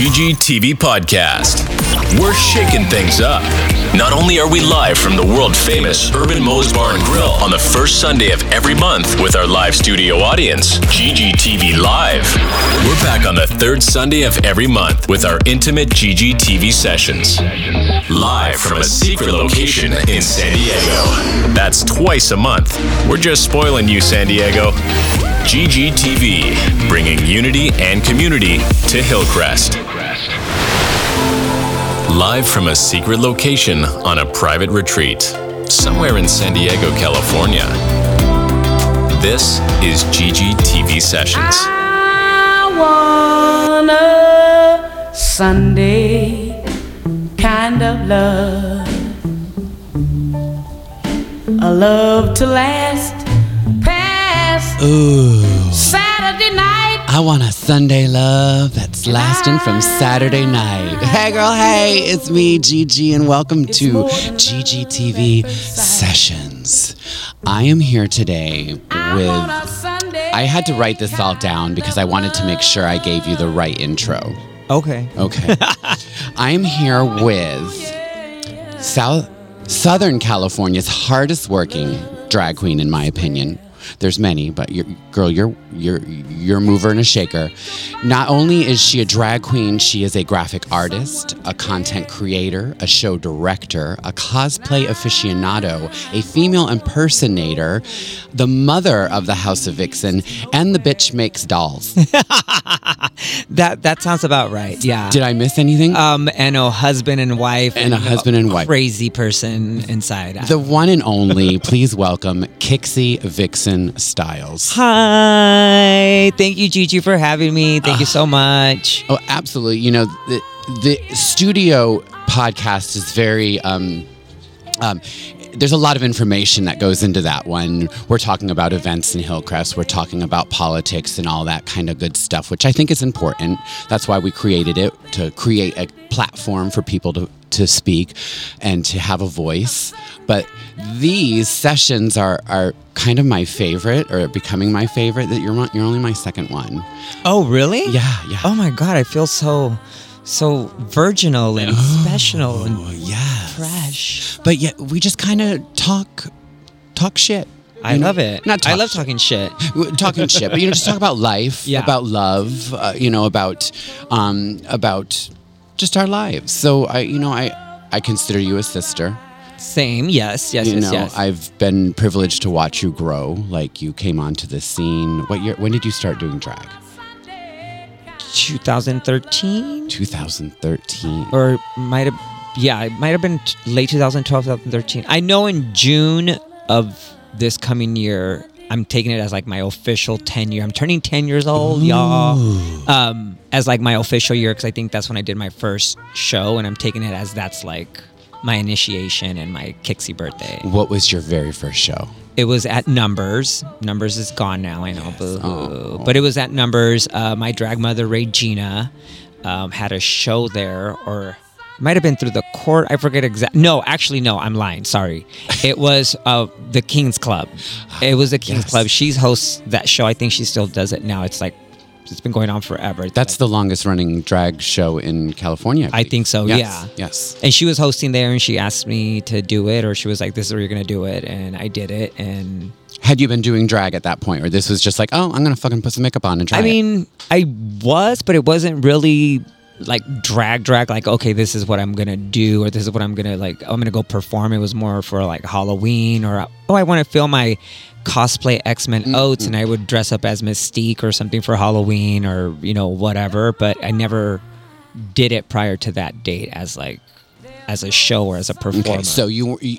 GGTV Podcast. We're shaking things up. Not only are we live from the world famous Urban Mo's Bar and Grill on the first Sunday of every month with our live studio audience, GGTV Live. We're back on the third Sunday of every month with our intimate GGTV sessions. Live from a secret location in San Diego. That's twice a month. We're just spoiling you, San Diego. GGTV, bringing unity and community to Hillcrest. Live from a secret location on a private retreat, somewhere in San Diego, California. This is GGTV Sessions. I want a Sunday kind of love. A love to last past Ooh. Saturday night. I want a Sunday love that's lasting from Saturday night. Hey, girl, hey, it's me, Gigi, and welcome to GGTV Sessions. I am here today I want a with. I had to write this all down because I wanted to make sure I gave you the right intro. Okay. Okay. I am here with South Southern California's hardest working drag queen, in my opinion. There's many, but you're, girl, you're you're you're a mover and a shaker. Not only is she a drag queen, she is a graphic artist, a content creator, a show director, a cosplay aficionado, a female impersonator, the mother of the House of Vixen, and the bitch makes dolls. That that sounds about right. Yeah. Did I miss anything? um and a husband and wife And a husband and wife. crazy person inside. The one and only, please welcome Kickxy Vixen Styles. Hi. Thank you Gigi for having me. Thank you so much. Oh, absolutely. You know, the, the studio podcast is very. Um, um, there's a lot of information that goes into that one. We're talking about events in Hillcrest. We're talking about politics and all that kind of good stuff, which I think is important. That's why we created it to create a platform for people to, to speak and to have a voice. But these sessions are, are kind of my favorite or becoming my favorite. That you're, you're only my second one. Oh, really? Yeah, yeah. Oh my god, I feel so so virginal and special and Oh, yeah. fresh. But yet we just kind of talk talk shit. I love it. Not I love shit. talking shit. Talking shit, but you know, just talk about life, Yeah. about love, uh, you know, about um, about just our lives. So I, you know, I I consider you a sister. Same. Yes. Yes. you yes. know, yes. I've been privileged to watch you grow. Like you came onto the scene. What year? When did you start doing drag? 2013 2013. or might have yeah it might have been late 2012 2013 i know in june of this coming year i'm taking it as like my official 10 year i'm turning 10 years old y'all. Um as like my official year because i think that's when i did my first show and i'm taking it as that's like my initiation and my Kickxy birthday. What was your very first show? It was at Numbers. Numbers is gone now, I know, boo. Oh. But it was at Numbers. Uh, my drag mother, Regina, um, had a show there, or might have been through the court. I forget exact. No, actually, no, I'm lying. Sorry. It was uh, the King's Club. It was the King's Yes. Club. She hosts that show. I think she still does it now. It's like it's been going on forever. That's the longest running drag show in California. I think so, Yes, yeah. Yes. and she was hosting there, and she asked me to do it, or she was like, "This is where you're gonna do it," and I did it, and Had you been doing drag at that point, or this was just like, oh, I'm gonna fucking put some makeup on and try I it? mean, I was, but it wasn't really like drag drag like okay this is what i'm gonna do or this is what i'm gonna like i'm gonna go perform. It was more for like halloween or oh i want to film my cosplay x-men mm-hmm. oats and i would dress up as mystique or something for halloween or you know whatever but i never did it prior to that date as like as a show or as a performer. Okay, so you you,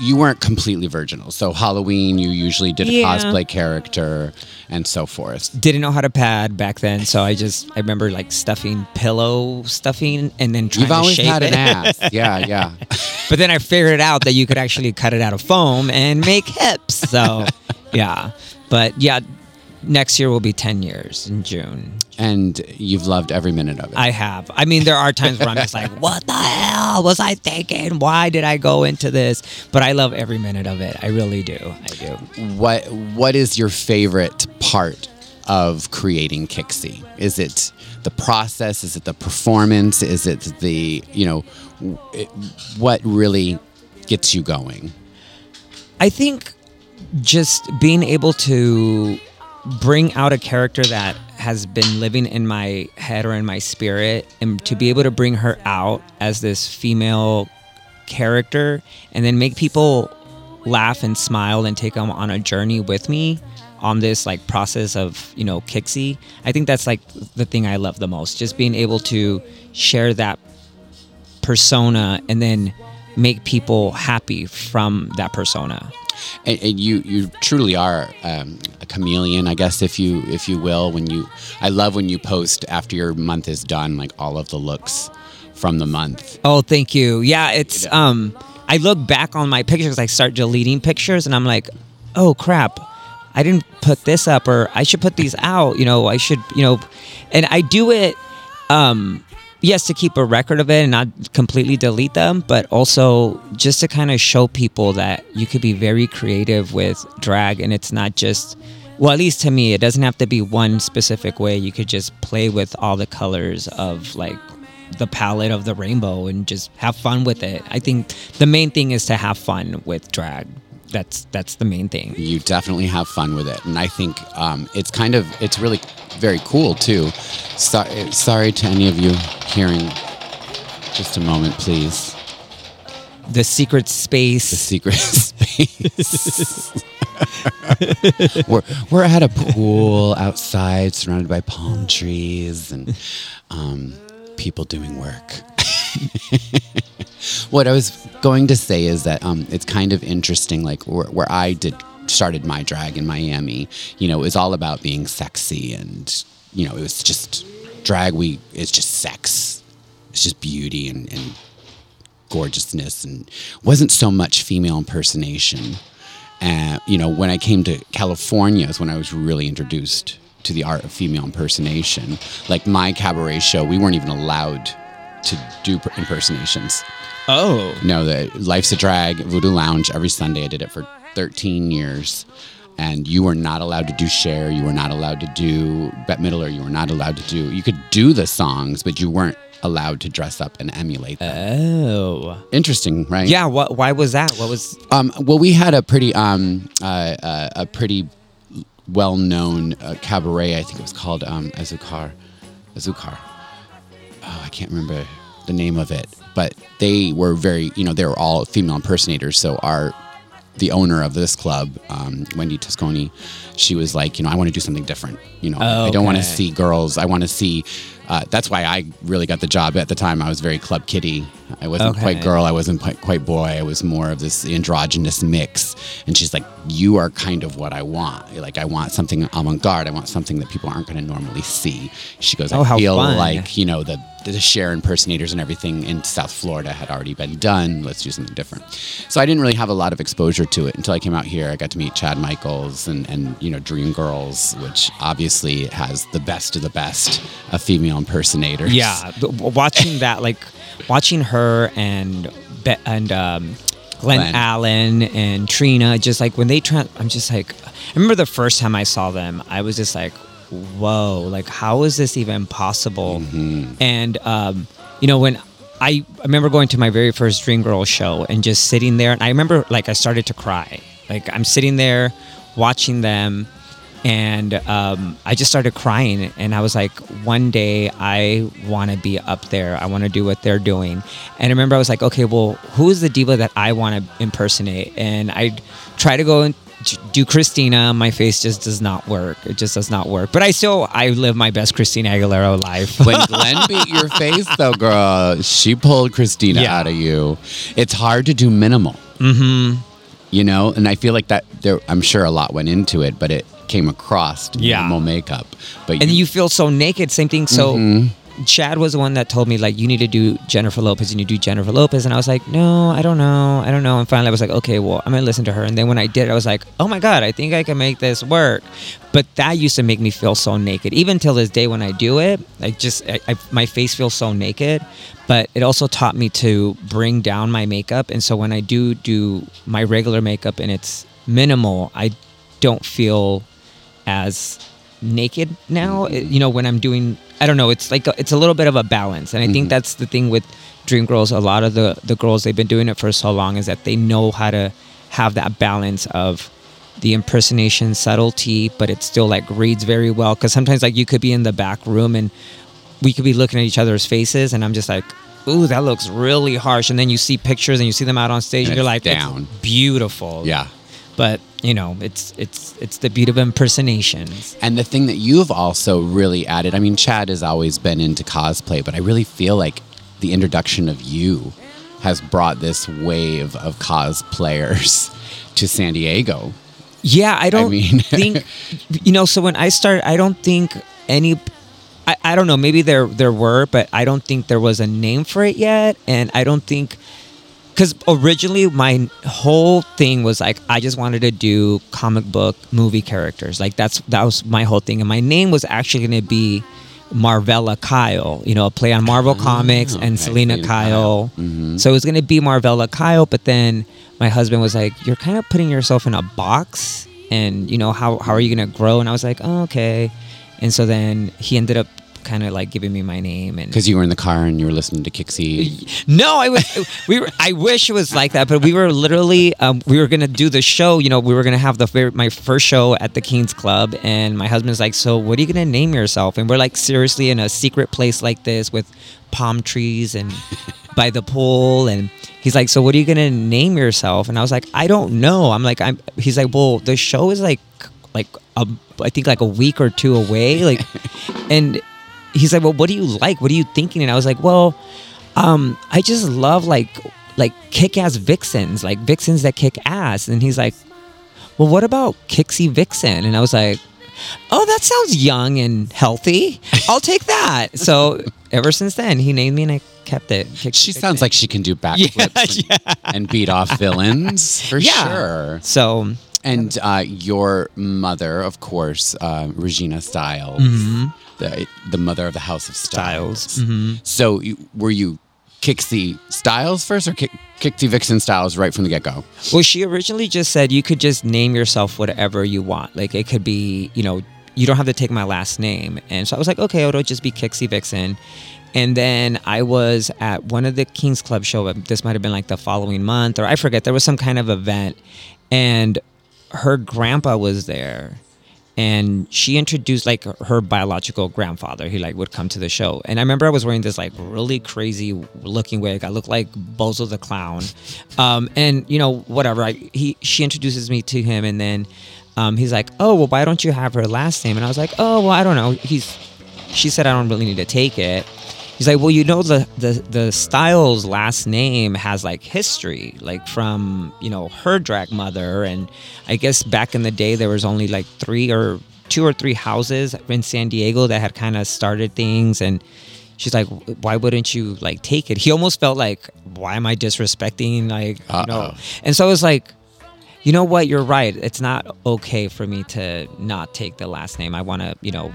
you weren't completely virginal. So Halloween, you usually did a Yeah. cosplay character and so forth. didn't know how to pad back then so i just i remember like stuffing pillow stuffing and then trying You've to always shape had it. an ass. Yeah, yeah. But then I figured out that you could actually cut it out of foam and make hips. So, yeah. But yeah, next year will be 10 years in June. and you've loved every minute of it. I have. I mean, there are times where I'm just like, what the hell was I thinking? Why did I go into this? But I love every minute of it. I really do. I do. what What is your favorite part of creating Kickxy? Is it the process? Is it the performance? Is it the you know it, what really gets you going? I think just being able to bring out a character that has been living in my head or in my spirit and to be able to bring her out as this female character and then make people laugh and smile and take them on a journey with me on this like process of you know Kickxy. I think that's like the thing I love the most. Just being able to share that persona and then make people happy from that persona. and, and you you truly are um, a chameleon, I guess, if you if you will. When you, I love when you post after your month is done, like all of the looks from the month. Oh, thank you. Yeah, it's um I look back on my pictures, I start deleting pictures and I'm like, "Oh crap. I didn't put this up or I should put these out, you know, I should, you know, and I do it um yes to keep a record of it and not completely delete them, but also just to kind of show people that you could be very creative with drag and it's not just well, at least to me, it doesn't have to be one specific way. You could just play with all the colors of like the palette of the rainbow and just have fun with it. I think the main thing is to have fun with drag. That's that's the main thing. You definitely have fun with it, and I think um, it's kind of it's really very cool too. Sorry, sorry to any of you hearing. Just a moment, please. The secret space. The secret space. we're we're at a pool outside, surrounded by palm trees and um, people doing work. what I was going to say is that um, it's kind of interesting, like where, where I did started my drag in Miami. You know, it was all about being sexy, and you know, it was just drag. We it's just sex. It's just beauty and, and gorgeousness, and wasn't so much female impersonation. And you know, when I came to California, is when I was really introduced to the art of female impersonation. Like my cabaret show, we weren't even allowed to do impersonations. Oh. No, the Life's a Drag, Voodoo Lounge, every Sunday. I did it for 13 years. And you were not allowed to do Cher. You were not allowed to do Bette Midler. You were not allowed to do, you could do the songs, but you weren't allowed to dress up and emulate them. Oh. Interesting, right? Yeah, what why was that? What was Um, well, we had a pretty, um, uh, uh, a pretty well-known uh, cabaret. I think it was called um, Azukar. Azukar. Oh, I can't remember the name of it, but they were very, you know, they were all female impersonators. So our, the owner of this club, um, Wendy Tosconi, she was like, you know, I want to do something different. You know, I don't want to see girls. I want to see. Uh, that's why I really got the job at the time. I was very club kitty. I wasn't quite girl. I wasn't quite, quite boy. I was more of this androgynous mix. And she's like, "You are kind of what I want. Like, I want something avant-garde. I want something that people aren't going to normally see." She goes, Oh, "I how feel fun. like you know the the Cher impersonators and everything in South Florida had already been done. Let's do something different." So I didn't really have a lot of exposure to it until I came out here. I got to meet Chad Michaels and and you know Dream Girls, which obviously has the best of the best of female impersonators. Yeah, watching that, like watching her and Be- and um, Glenn, Glenn. Allen and Trina, just like when they try, I'm just like, I remember the first time I saw them, I was just like, whoa, like how is this even possible? And um, you know when. I I remember going to my very first Dream Girl show and just sitting there, and I remember like I started to cry. Like I'm sitting there watching them, and um, I just started crying. And I was like, one day I want to be up there. I want to do what they're doing. And I remember I was like, okay, well, who is the diva that I want to impersonate? And I try to go and do Christina. My face just does not work. It just does not work. But I still I live my best Christina Aguilera life. when Glenn beat your face, though, girl, she pulled Christina Yeah. out of you. It's hard to do minimal. Mm-hmm. You know, and I feel like that. There, I'm sure a lot went into it, but it came across Yeah. minimal makeup. But and you feel so naked. Same thing. So mm-hmm. Chad was the one that told me like you need to do Jennifer Lopez. You need to do Jennifer Lopez, and I was like, no, I don't know, I don't know. And finally, I was like, okay, well, I'm gonna listen to her. And then when I did, I was like, oh my god, I think I can make this work. But that used to make me feel so naked. Even till this day, when I do it, like just I, I, my face feels so naked. But it also taught me to bring down my makeup, and so when I do do my regular makeup and it's minimal, I don't feel as naked now. It- you know, when I'm doing, I don't know. It's like a, it's a little bit of a balance, and I think mm-hmm. that's the thing with Dream Girls. A lot of the the girls they've been doing it for so long is that they know how to have that balance of the impersonation subtlety, but it still like reads very well. Because sometimes like you could be in the back room and we could be looking at each other's faces, and I'm just like. Ooh, that looks really harsh. And then you see pictures and you see them out on stage, And and, you're like, down. "It's beautiful. Yeah. But you know, it's it's it's the beauty of impersonations. And the thing that you've also really added, I mean, Chad has always been into cosplay, but I really feel like the introduction of you has brought this wave of cosplayers to San Diego. Yeah, I don't mean- think you know. So when I started, I don't think any. I, I don't know. Maybe there there were, but I don't think there was a name for it yet, and I don't think because originally my whole thing was like I just wanted to do comic book movie characters. Like that's that was my whole thing, and my name was actually going to be Marvella Kyle. You know, a play on Marvel Comics okay, and Selina Selina Kyle. Kyle. Mhm. So it was going to be Marvella Kyle, but then my husband was like, "You're kind of putting yourself in a box, and you know how how are you going to grow?" And I was like, oh, "Okay." And so then he ended up kind of like giving me my name and Because you were in the car and you were listening to Kickxy. no, I was. We were. I wish it was like that, but we were literally. Um, we were gonna do the show. You know, we were gonna have the very, my first show at the Kings Club, and my husband's like, "So, what are you gonna name yourself?" And we're like, seriously, in a secret place like this with palm trees and by the pool, and he's like, "So, what are you gonna name yourself?" And I was like, "I don't know." I'm like, "I'm." He's like, "Well, the show is like, like a, I think like a week or two away, like." and he's like, "Well, what do you like? What are you thinking?" And I was like, "Well, um, I just love like like kick-ass vixens, like vixens that kick ass." And he's like, "Well, what about Kickxy Vixen?" And I was like, "Oh, that sounds young and healthy. I'll take that." so ever since then, he named me, and I kept it. She sounds like she can do backflips and, and beat off villains for Yeah. sure. so. And uh, your mother, of course, uh, Regina Styles, the the mother of the House of Styles. Styles, mhm. So, you, were you Kickxy Styles first, or Kickxy Vixen Styles right from the get go? Well, she originally just said you could just name yourself whatever you want. Like it could be, you know, you don't have to take my last name. And so I was like, okay, it'll just be Kickxy Vixen. And then I was at one of the Kings Club show. This might have been like the following month, or I forget. There was some kind of event, and her grandpa was there and she introduced like her biological grandfather. He like would come to the show. And i remember i was wearing this like really crazy looking wig. I looked like bozo the clown. Um, and you know whatever. I, he she introduces me to him and then um, he's like oh well why don't you have her last name? And i was like oh well i don't know. He's she said i don't really need to take it He's like, well, you know, the, the the Styles last name has like history, like from you know her drag mother, and I guess back in the day there was only like three or two or three houses in San Diego that had kind of started things, and she's like, why wouldn't you like take it? He almost felt like, why am I disrespecting like you know? Uh-oh. And so I was like, you know what, you're right. It's not okay for me to not take the last name. I want to, you know,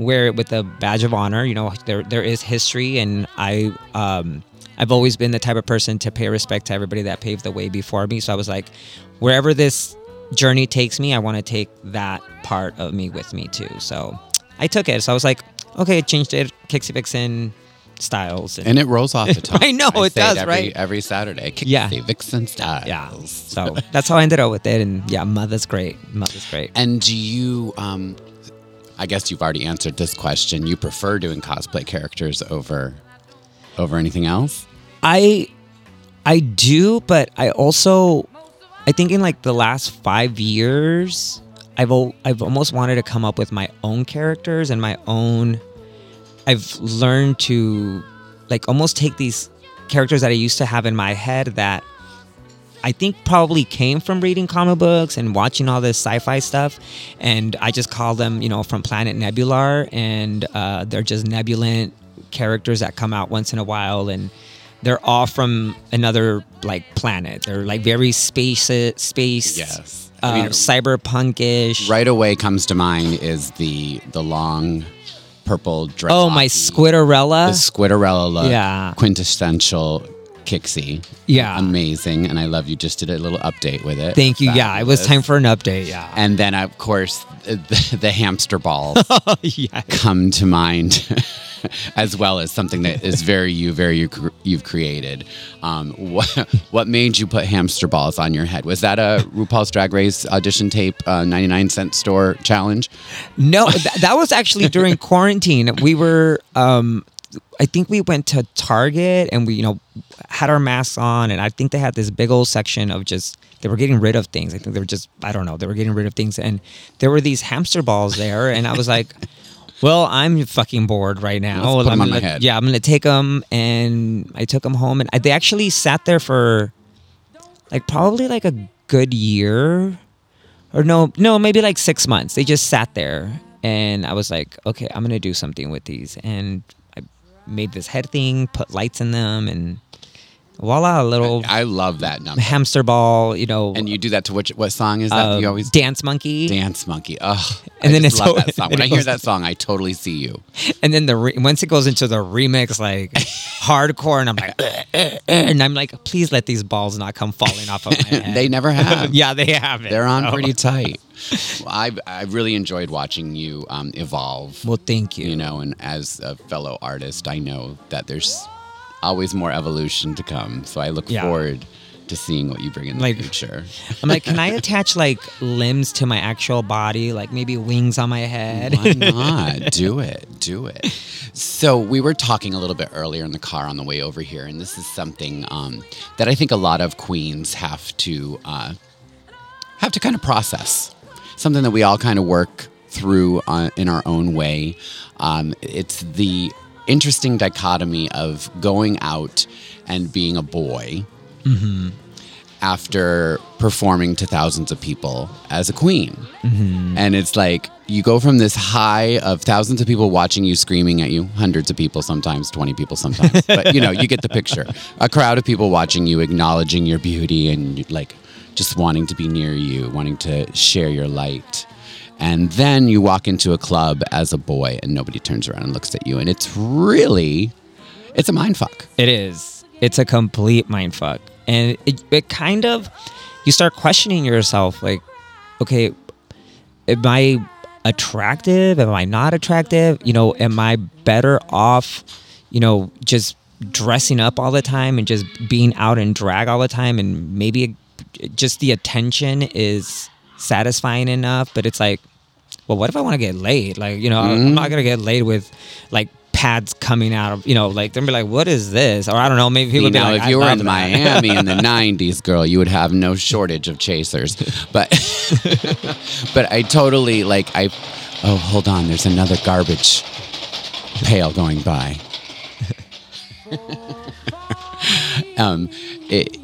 wear it with a badge of honor. You know, there there is history, and I um, I've always been the type of person to pay respect to everybody that paved the way before me. So I was like, wherever this journey takes me, I want to take that part of me with me too. So I took it. So I was like, okay, I changed it, Kickxy Vixen styles, and, And it rolls off the tongue. I know, it say does, every, right? Every Saturday. Kickxy Yeah. Vixen Styles. yeah. So that's how I ended up with it. And yeah, mother's great. Mother's great. And do you, um, I guess you've already answered this question. You prefer doing cosplay characters over over anything else? I I do, but I also I think in like the last five years, I've I've almost wanted to come up with my own characters and my own. I've learned to like almost take these characters that I used to have in my head that I think probably came from reading comic books and watching all this sci-fi stuff, and I just call them, you know, from Planet Nebular, and uh, they're just nebulant characters that come out once in a while, and they're all from another like planet. They're like very space, space, Yes. uh, I mean, cyberpunkish. Right away comes to mind is the the long purple dress. Oh, my Squidorella. The Squidorella look. Yeah. Quintessential Kickxy. Yeah. Amazing. And I love you just did a little update with it. Thank you. Yeah, it was time for an update. Yeah. And then, of course, the, the hamster balls yeah. come to mind, as well as something that is very you, very you, you've created. Um, what, what made you put hamster balls on your head? Was that a RuPaul's Drag Race audition tape, uh, 99 cent store challenge? No, th- that was actually during quarantine. We were, um, I think we went to Target and we, you know, had our masks on, and I think they had this big old section of just they were getting rid of things. I think they were just, I don't know, they were getting rid of things, and there were these hamster balls there, and I was like. Well, I'm fucking bored right now. Let's put 'em I'm on my gonna- head. Yeah, I'm gonna take them, and I took them home, and I, they actually sat there for like probably like a good year or no no maybe like six months they just sat there and i was like okay i'm gonna do something with these and made this head thing put lights in them and voila a little I love that number. hamster ball you know And you do that to which what song is that? uh, you always dance monkey Dance Monkey. Oh, And I then it's love so- that song. When I hear that song, I totally see you. and then the re- once it goes into the remix like hardcore and i'm like "Eh, eh, eh," and i'm like please let these balls not come falling off of my head They never have. yeah they have it They're on So- pretty tight. Well, I I really enjoyed watching you um, evolve. well thank you you know, and as a fellow artist, I know that there's always more evolution to come. So I look Yeah. forward to seeing what you bring in the Like- future. I'm like, can I attach like limbs to my actual body, like maybe wings on my head? Why not? do it. Do it. So we were talking a little bit earlier in the car on the way over here, and this is something um, that I think a lot of queens have to uh, have to kind of process. Something that we all kind of work through uh, in our own way. Um, it's the interesting dichotomy of going out and being a boy mm-hmm. after performing to thousands of people as a queen. Mm-hmm. And it's like you go from this high of thousands of people watching you screaming at you, hundreds of people sometimes, 20 people sometimes. but you know, you get the picture. A crowd of people watching you, acknowledging your beauty and like just wanting to be near you, wanting to share your light. And then you walk into a club as a boy and nobody turns around and looks at you. And it's really, it's a mind fuck. It is. It's a complete mind fuck. And it, it kind of, you start questioning yourself like, okay, am I attractive? Am I not attractive? You know, am I better off, you know, just dressing up all the time and just being out in drag all the time? And maybe just the attention is satisfying enough, but it's like, well, what if I want to get laid? Like, you know, I'm not gonna get laid with like pads coming out of, you know, like they'll be like, what is this? Or I don't know, maybe people would be like, if "I you were in that." Miami in the '90s, girl, you would have no shortage of chasers. But, but I totally like I. Oh, hold on. There's another garbage pail going by. um, it,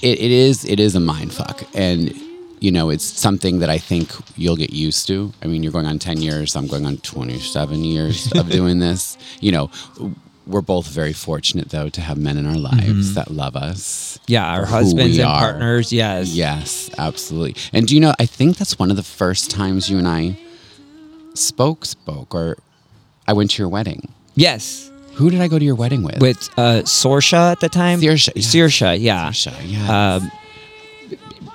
it it is it is a mind fuck, and you know it's something that I think you'll get used to. I mean, you're going on ten years. I'm going on 27 years of doing this. You know, we're both very fortunate though to have men in our lives that love us. yeah, our husbands and are. partners, yes. Yes, absolutely. And do you know? I think that's one of the first times you and I spoke, spoke, or I went to your wedding. Yes. Who did I go to your wedding with? With uh Sorsha at the time. Saoirse, yeah. Saoirse, yes. Um,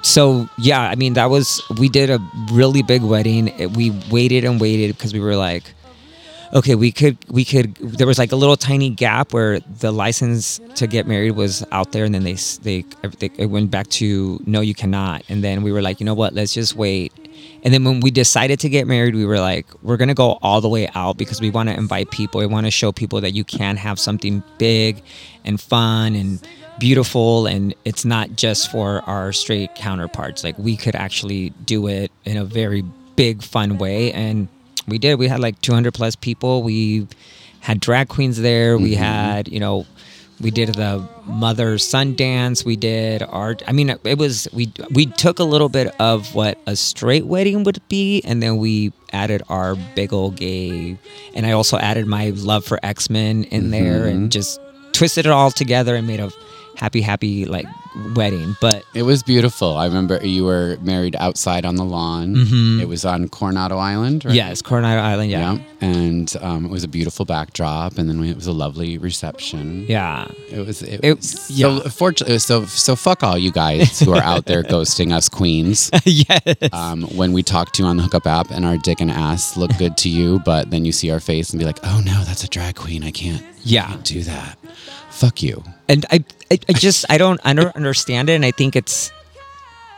so yeah, I mean that was we did a really big wedding. We waited and waited because we were like, okay, we could we could. There was like a little tiny gap where the license to get married was out there, and then they they they it went back to no, you cannot. And then we were like, you know what? Let's just wait. And then when we decided to get married, we were like, we're gonna go all the way out because we want to invite people. We want to show people that you can have something big and fun and beautiful and it's not just for our straight counterparts. Like we could actually do it in a very big fun way and we did. We had like 200 plus people. We had drag queens there. We mm-hmm. had you know we did the mother son dance. We did art. I mean it was we we took a little bit of what a straight wedding would be and then we added our big old gay and i also added my love for x-men in there mm-hmm. and just twisted it all together and made a happy, happy like wedding. But It was beautiful. I remember you were married outside on the lawn. It was on Coronado Island, right? yes, Coronado Island, yeah. Yeah. And um, it was a beautiful backdrop, and then we, it was a lovely reception. Yeah. It was. It, It- was so yeah. fortunately, so so fuck all you guys who are out there ghosting us queens. yes. Um, when we talk to you on the hookup app and our dick and ass look good to you, but then you see our face and be like, "Oh no, that's a drag queen. I can't. Yeah. can't do that. Fuck you." and I, I, I just I don't I don't understand it, and I think it's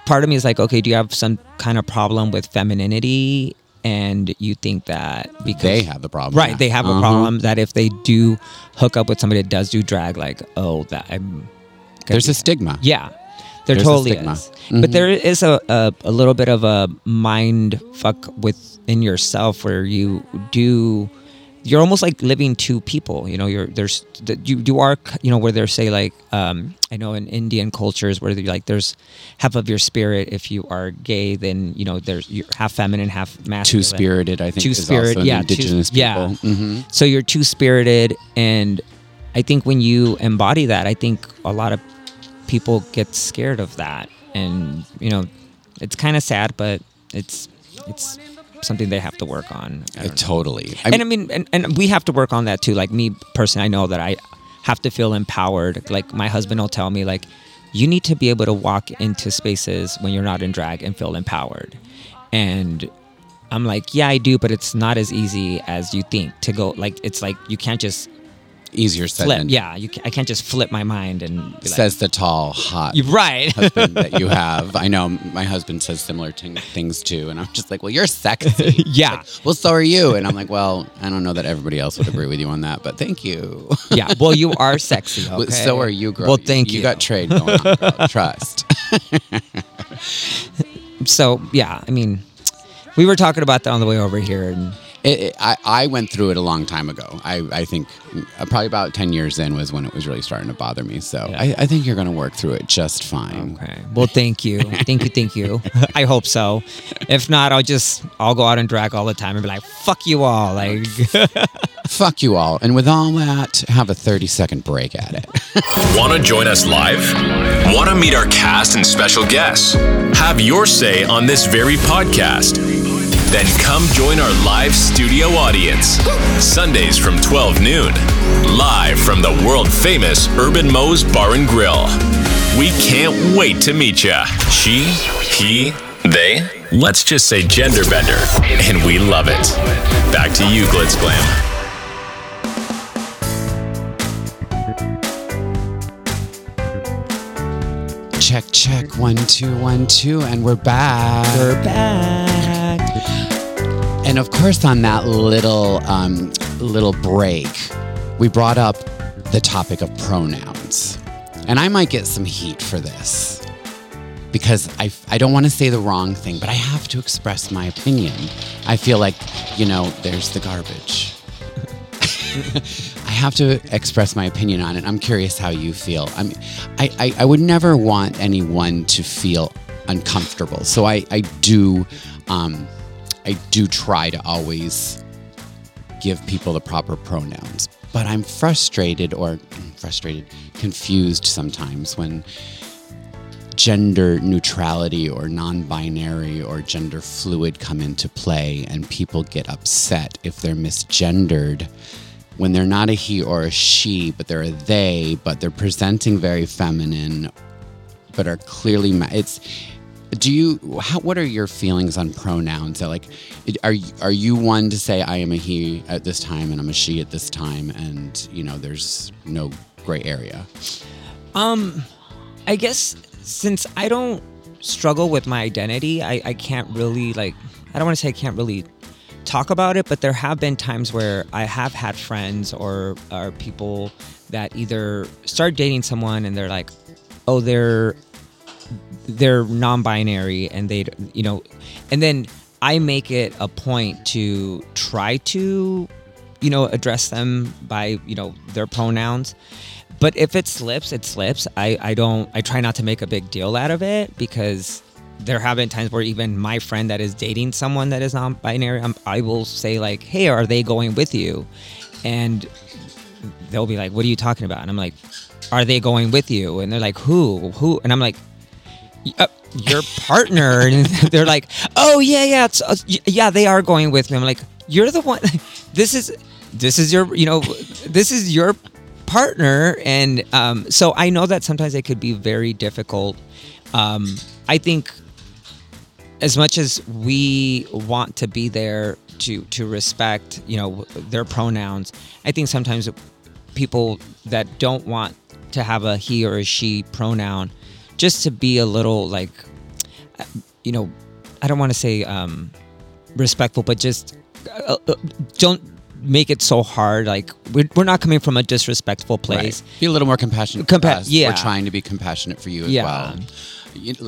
part of me is like, okay, do you have some kind of problem with femininity? And you think that because They have the problem. right, they have a Uh-huh. problem that if they do hook up with somebody that does do drag, like, oh, that I'm. There's a stigma. yeah, there There's a totally stigma. is. Mhm. But there is a, a a little bit of a mind fuck within yourself where you do. You're almost like living two people. You know, you're there's you you are you know where they say like um I know in Indian cultures where they like there's half of your spirit if you are gay then you know there's you're half feminine half masculine Two spirited. I think two spirited spirit, also an yeah, two- indigenous yeah. people. hmm so you're two spirited and i think when you embody that i think a lot of people get scared of that and you know it's kind of sad but it's it's something they have to work on. I totally. and i mean and, and we have to work on that too. Like me personally i know that i have to feel empowered. Like my husband will tell me like you need to be able to walk into spaces when you're not in drag and feel empowered. And i'm like yeah i do but it's not as easy as you think to go like it's like you can't just easier said flip than yeah you ca- i can't just flip my mind and be like, says the tall, hot you're right husband that you have. I know my husband says similar things too, and I'm just like, well, you're sexy. Yeah. Well, so are you. And I'm like, well, I don't know that everybody else would agree with you on that, but thank you. yeah well you are sexy Well, okay? So are you, girl. well thank you You got trade going on, girl. Trust. so yeah i mean we were talking about that on the way over here and It, it, I, I went through it a long time ago. I, I think uh, probably about 10 years in was when it was really starting to bother me. So Yeah. I, I think you're going to work through it just fine. Okay. Well, thank you. thank you. Thank you. I hope so. If not, I'll just I'll go out and drag all the time and be like, "Fuck you all!" Like, Fuck you all. And with all that, have a 30 second break at it. Want to join us live? Want to meet our cast and special guests? Have your say on this very podcast? Then come join our live studio audience. Sundays from 12 noon. Live from the world famous Urban Mo's Bar and Grill. We can't wait to meet ya. She, he, they. Let's just say gender bender. And we love it. Back to you, Glitz Glam. check, check. One, two, one, two. And we're back. we're back. And of course, on that little um, little break, we brought up the topic of pronouns, and I might get some heat for this because I I don't want to say the wrong thing, but I have to express my opinion. I feel like you know, there's the garbage. I have to express my opinion on it. I'm curious how you feel. I mean, I, I, I would never want anyone to feel uncomfortable. So I, I do um, I do try to always give people the proper pronouns. But I'm frustrated or frustrated, confused sometimes when gender neutrality or non binary or gender fluid come into play and people get upset if they're misgendered when they're not a he or a she, but they're a they, but they're presenting very feminine, but are clearly ma- it's. Do you? How, what are your feelings on pronouns? Like, are are you one to say I am a he at this time and I'm a she at this time, and you know there's no gray area? Um, I guess since I don't struggle with my identity, I, I can't really like I don't want to say I can't really talk about it, but there have been times where I have had friends or or people that either start dating someone and they're like, oh, they're they're non-binary and they you know and then i make it a point to try to you know address them by you know their pronouns. But if it slips it slips. I i don't i try not to make a big deal out of it because there have been times where even my friend that is dating someone that is non-binary I'm, i will say like hey are they going with you? And they'll be like what are you talking about? And i'm like are they going with you? And they're like, who, who? And I'm like, "Y- uh, your partner. and they're like, oh yeah, yeah, it's, uh, yeah, they are going with me. I'm like, you're the one. This is, this is your, you know, this is your partner, and um, so I know that sometimes it could be very difficult. Um, I think as much as we want to be there to to respect you know their pronouns i think sometimes people that don't want to have a he or a she pronoun just to be a little like uh, you know i don't want to say um respectful but just uh, uh, don't make it so hard like we're, we're not coming from a disrespectful place Right. Be a little more compassionate. Compa- us. yeah. We're trying to be compassionate for you as Yeah. well.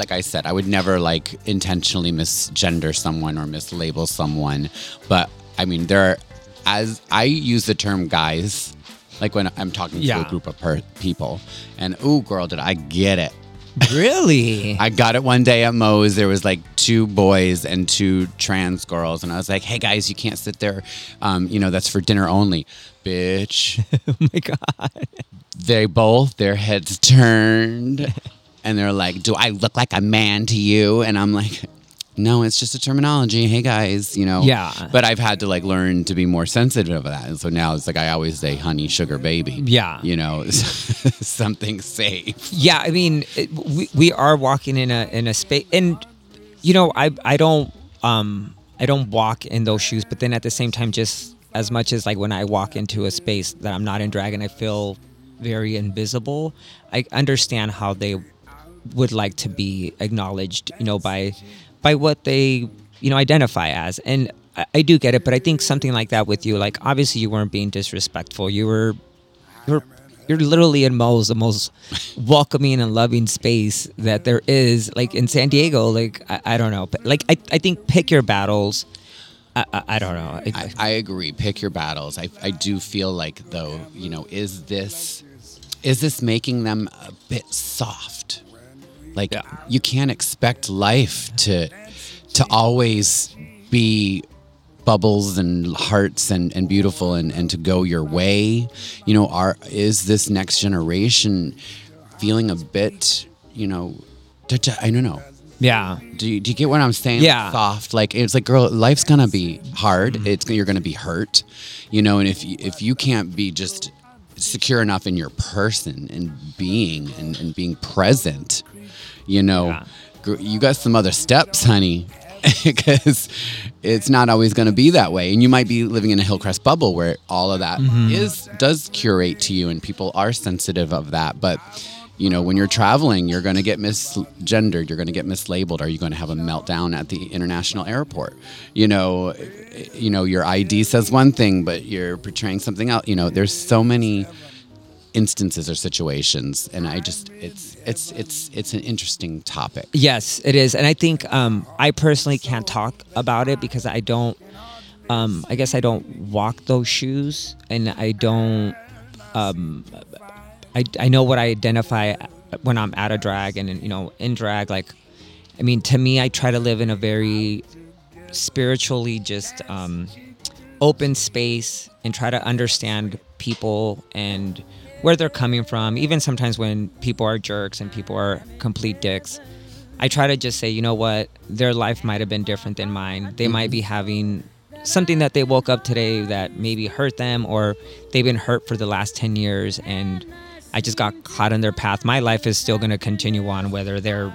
Like I said, I would never like intentionally misgender someone or mislabel someone, but I mean, there are, as I use the term guys, like when I'm talking to a group of per- people, and ooh, girl, did I get it? Really I got it one day at Mo's. There was like two boys and two trans girls, and I was like, "Hey guys, you can't sit there. Um, you know that's for dinner only, bitch." oh my god they both their heads turned, and they're like, "Do I look like a man to you?" And I'm like. No, it's just a terminology. Hey guys, you know. Yeah. But I've had to like learn to be more sensitive of that. And so now it's like I always say honey, sugar, baby. Yeah. You know, something safe. yeah i mean it, we, we are walking in a in a space and you know i i don't um i don't walk in those shoes but then at the same time just as much as like when i walk into a space that i'm not in drag and i feel very invisible i understand how they would like to be acknowledged you know by by what they you know identify as and I, I do get it but i think something like that with you like obviously you weren't being disrespectful you were you're you're literally in Mo's the most welcoming and loving space that there is. Like in San Diego, like I, I don't know, but like I, I think pick your battles. I, I, I don't know. I, I, I agree. Pick your battles. I, I do feel like though, you know, is this is this making them a bit soft? Like you can't expect life to to always be bubbles and hearts and, and beautiful and, and to go your way. You know, are is this next generation feeling a bit, you know, I don't know. yeah, Do you, do you get what I'm saying? Yeah. Soft. Like it's like, girl, life's gonna be hard. Mm-hmm. It's you're gonna be hurt, you know. And if you, if you can't be just secure enough in your person and being and, and being present, you know, Yeah. gr- you got some other steps, honey. Because it's not always going to be that way, and you might be living in a Hillcrest bubble where all of that mm-hmm. is does curate to you, and people are sensitive of that. But you know, when you're traveling, you're going to get misgendered, you're going to get mislabeled. Are you going to have a meltdown at the international airport? You know, you know, your ID says one thing, but you're portraying something else. You know, there's so many instances or situations, and I just, it's, it's, it's, it's an interesting topic. yes, it is, and I think um, I personally can't talk about it because I don't. Um, I guess I don't walk those shoes, and I don't. Um, I, I know what I identify when I'm at a drag and you know in drag like I mean to me I try to live in a very spiritually just um, open space and try to understand people and where they're coming from even sometimes when people are jerks and people are complete dicks I try to just say you know what? Their life might have been different than mine. They might be having something that they woke up today that maybe hurt them or they've been hurt for the last 10 years and I just got caught in their path. My life is still going to continue on whether they're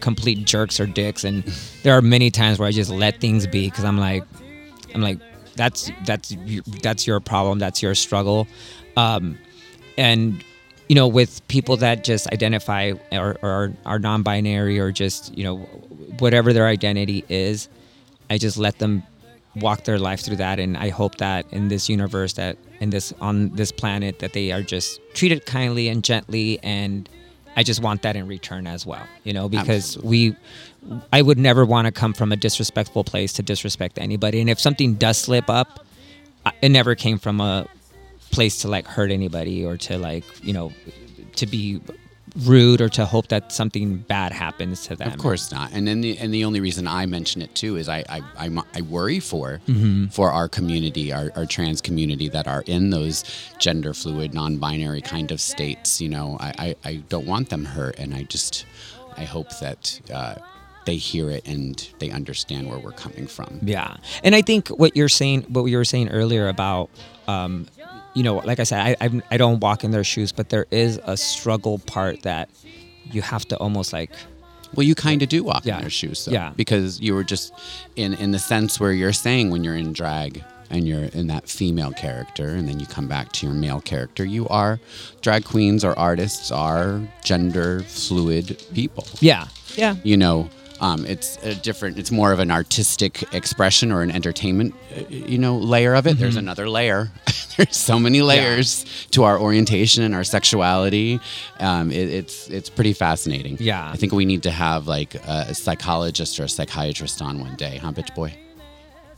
complete jerks or dicks. And there are many times where I just let things be cuz I'm like I'm like that's that's your- that's your problem, that's your struggle. Um and you know with people that just identify or, or are non-binary or just you know whatever their identity is i just let them walk their life through that. And i hope that in this universe that in this on this planet that they are just treated kindly and gently. And i just want that in return as well you know because we i would never want to come from a disrespectful place to disrespect anybody. And if something does slip up it never came from a place to like hurt anybody or to like you know to be rude or to hope that something bad happens to them. Of course not. And then the and the only reason I mention it too is I I, I, I worry for Mm-hmm. for our community, our, our trans community that are in those gender fluid, non-binary kind of states. You know, I, I, I don't want them hurt, and I just I hope that uh, they hear it and they understand where we're coming from. Yeah, and I think what you're saying, what you were saying earlier about, um, you know, like I said, I, I I don't walk in their shoes, but there is a struggle part that you have to almost like Well, you kind of do walk Yeah. in their shoes, though, Yeah. because you were just in in the sense where you're saying when you're in drag and you're in that female character, and then you come back to your male character. You are drag queens or artists are gender fluid people. yeah, yeah, You know, um, it's a different. It's more of an artistic expression or an entertainment, uh, you know, layer of it. There's Mm-hmm. another layer. There's so many layers to our orientation and our sexuality. Um, it, it's it's pretty fascinating. Yeah. I think we need to have like a, a psychologist or a psychiatrist on one day, huh, bitch boy?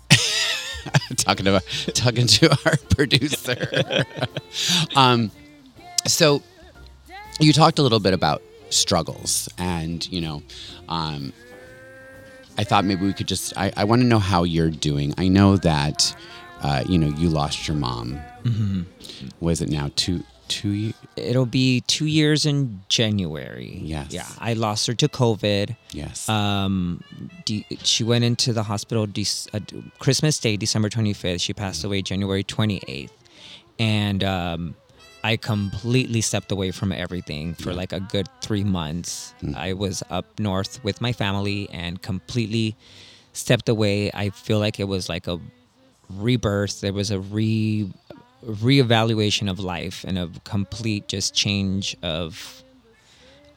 talking to talking to our producer. um, so you talked a little bit about struggles, and you know, um, I thought maybe we could just. I, I want to know how you're doing. I know that uh, you know you lost your mom. Was it now two two? ye- it'll be two years in January. Yes. yeah, I lost her to COVID. Yes. Um, de- she went into the hospital de- uh, Christmas Day, December 25th. She passed away January 28th. And um, I completely stepped away from everything for like a good three months. I was up north with my family and completely stepped away. I feel like it was like a rebirth. There was a re reevaluation of life and a complete just change of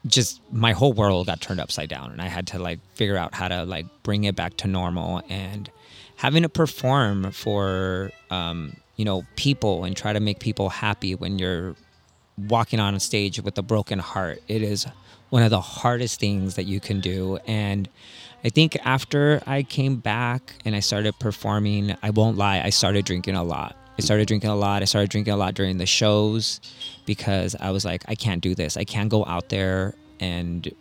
just my whole world got turned upside down and i had to like figure out how to like bring it back to normal and having to perform for um, you know people and try to make people happy when you're walking on a stage with a broken heart. It is one of the hardest things that you can do. And i think after i came back and i started performing i won't lie i started drinking a lot. I started drinking a lot. I started drinking a lot during the shows because i was like i can't do this. I can't go out there and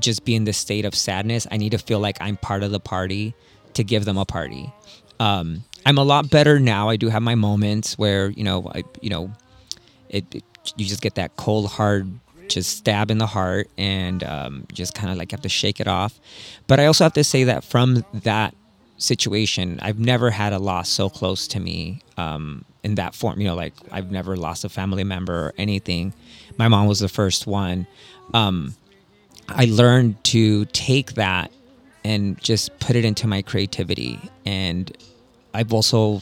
just be in this state of sadness. I need to feel like i'm part of the party to give them a party. Um, i'm a lot better now. I do have my moments where you know i you know it, it you just get that cold hard just stab in the heart and um, just kind of like have to shake it off. But i also have to say that from that situation i've never had a loss so close to me um, in that form you know like i've never lost a family member or anything. My mom was the first one. Um, i learned to take that and just put it into my creativity and i've also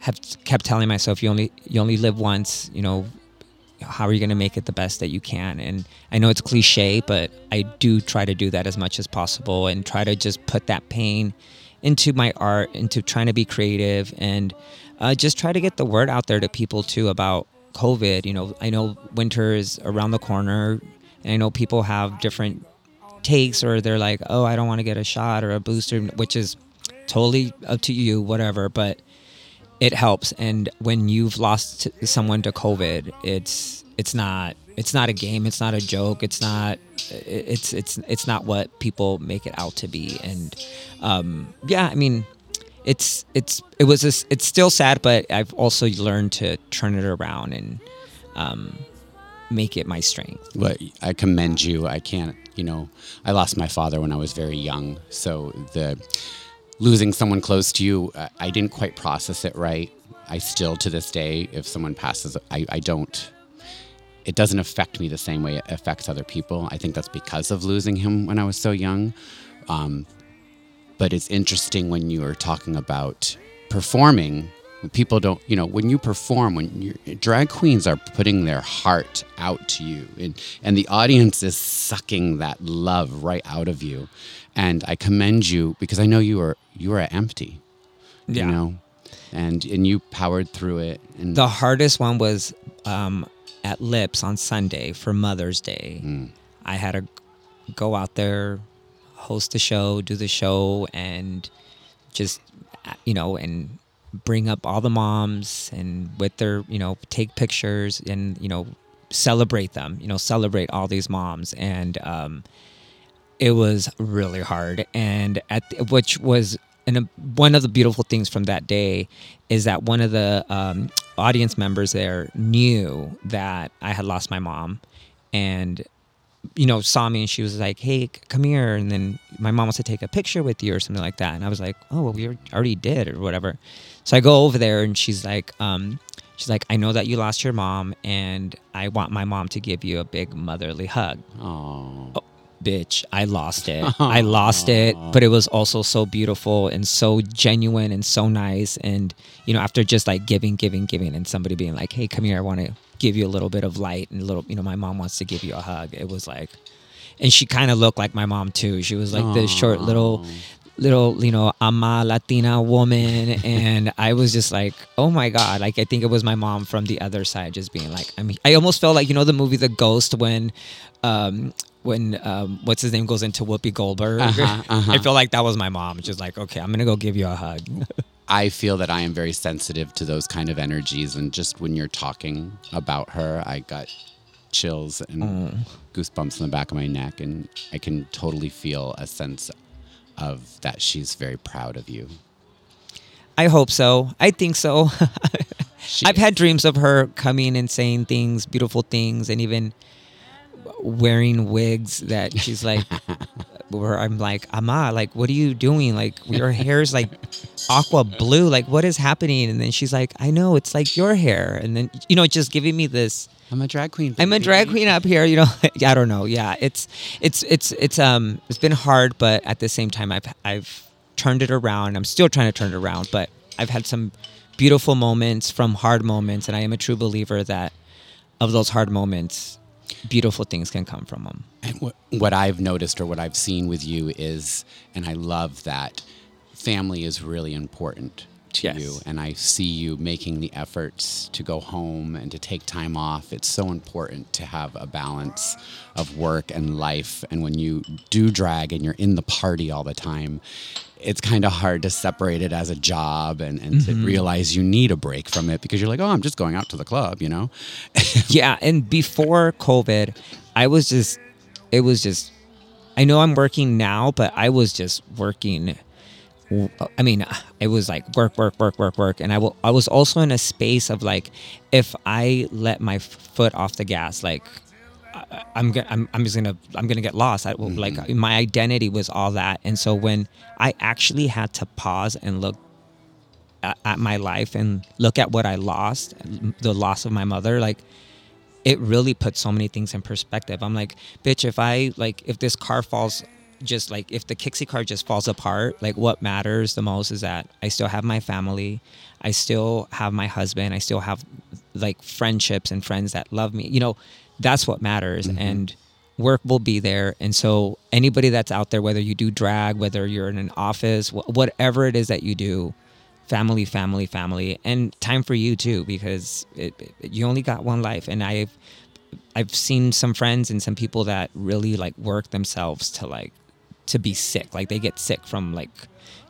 have kept telling myself you only you only live once you know how are you going to make it the best that you can? And i know it's cliche but i do try to do that as much as possible and try to just put that pain into my art into trying to be creative and uh, just try to get the word out there to people too about covid you know. I know winter is around the corner and i know people have different takes or they're like oh i don't want to get a shot or a booster which is totally up to you whatever but it helps and when you've lost someone to covid it's it's not it's not a game it's not a joke it's not it's it's it's not what people make it out to be and um yeah i mean it's it's it was this it's still sad but i've also learned to turn it around and um make it my strength But I commend you. I can't, you know, I lost my father when I was very young. So the losing someone close to you, I, didn't quite process it right. I still, to this day, if someone passes, I, I don't, it doesn't affect me the same way it affects other people. I think that's because of losing him when I was so young. Um, but it's interesting when you are talking about performing when people don't you know when you perform when drag queens are putting their heart out to you and and the audience is sucking that love right out of you and i commend you because i know you are you were empty Yeah. you know and and you powered through it and the hardest one was um, at Lips on Sunday for Mother's Day. I had to go out there, host the show, do the show, and just you know, and bring up all the moms and with their you know take pictures and you know celebrate them. You know, celebrate all these moms, and um, it was really hard. And at which was and one of the beautiful things from that day is that one of the um, audience members there knew that I had lost my mom, and you know saw me and she was like, "Hey, come here," and then my mom wants to take a picture with you or something like that, and I was like, "Oh, well, we already did or whatever." So I go over there and she's like, um, she's like, "I know that you lost your mom, and I want my mom to give you a big motherly hug." Oh. Bitch i lost it. I lost it but it was also so beautiful and so genuine and so nice. And you know after just like giving giving giving and somebody being like hey come here i want to give you a little bit of light and a little you know my mom wants to give you a hug. It was like and she kind of looked like my mom too. She was like this short little little you know ama latina woman. And i was just like oh my god. Like i think it was my mom from the other side just being like i mean i almost felt like you know the movie the ghost when um when um what's his name goes into whoopi goldberg. Uh-huh, uh-huh. i feel like that was my mom. Just like okay i'm gonna go give you a hug. I feel that I am very sensitive to those kind of energies, and just when you're talking about her, I got chills and goosebumps in the back of my neck, and I can totally feel a sense of that she's very proud of you. i hope so. I think so. I've had dreams of her coming and saying things, beautiful things, and even wearing wigs that she's like, where I'm like, Ama, like, what are you doing? Like, your hair's like aqua blue. Like, what is happening? And then she's like, I know, it's like your hair. And then, you know, just giving me this. I'm a drag queen. I'm a drag queen up here, you know. I don't know. Yeah, it's it's it's it's um it's been hard, but at the same time, I've I've turned it around. I'm still trying to turn it around, but I've had some beautiful moments from hard moments, and I am a true believer that of those hard moments, beautiful things can come from them. And what, what I've noticed or what I've seen with you is, and I love that, family is really important to Yes. you. And I see you making the efforts to go home and to take time off. It's so important to have a balance of work and life. And when you do drag and you're in the party all the time, it's kind of hard to separate it as a job and, and to mm-hmm. realize you need a break from it because you're like, oh, I'm just going out to the club, you know? yeah, and before COVID, I was just, it was just, I know I'm working now, but I was just working. I mean, it was like work, work, work, work, work, and I will. I was also in a space of like, if I let my foot off the gas, like, I- I'm gonna, I'm, I'm just gonna, I'm gonna get lost. I, mm-hmm. Like my identity was all that, and so when I actually had to pause and look at, at my life and look at what I lost, the loss of my mother, like it really put so many things in perspective. I'm like, bitch, if I like if this car falls just like if the Kickxy car just falls apart, like what matters the most is that I still have my family, I still have my husband, I still have like friendships and friends that love me. You know, that's what matters mm-hmm. and work will be there. And so anybody that's out there whether you do drag, whether you're in an office, wh- whatever it is that you do, family family family and time for you too because it, it- you only got one life. And i've i've seen some friends and some people that really like work themselves to like to be sick. Like they get sick from like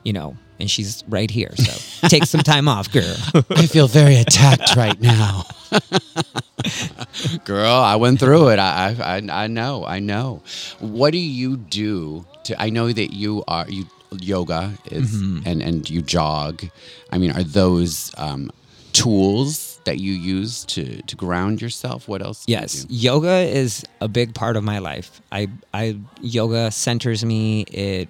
you know and she's right here so take some time off girl I feel very attacked right now. Girl, I went through it. I, I, I- I know. I know. What do you do to? I know that you are you yoga is Mm-hmm. and and you jog. I mean, are those um, tools that you use to to ground yourself? What else? do you yes do? yoga is a big part of my life i i yoga centers me it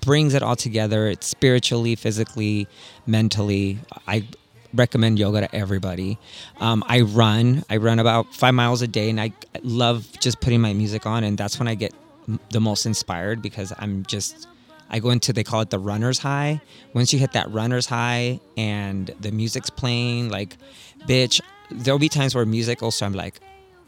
brings it all together. It's spiritually physically mentally. I recommend yoga to everybody. Um, i run. I run about five miles a day and i love just putting my music on and that's when i get the most inspired because i'm just I go into they call it the runner's high. Once you hit that runner's high and the music's playing, like, bitch, there'll be times where music also I'm like,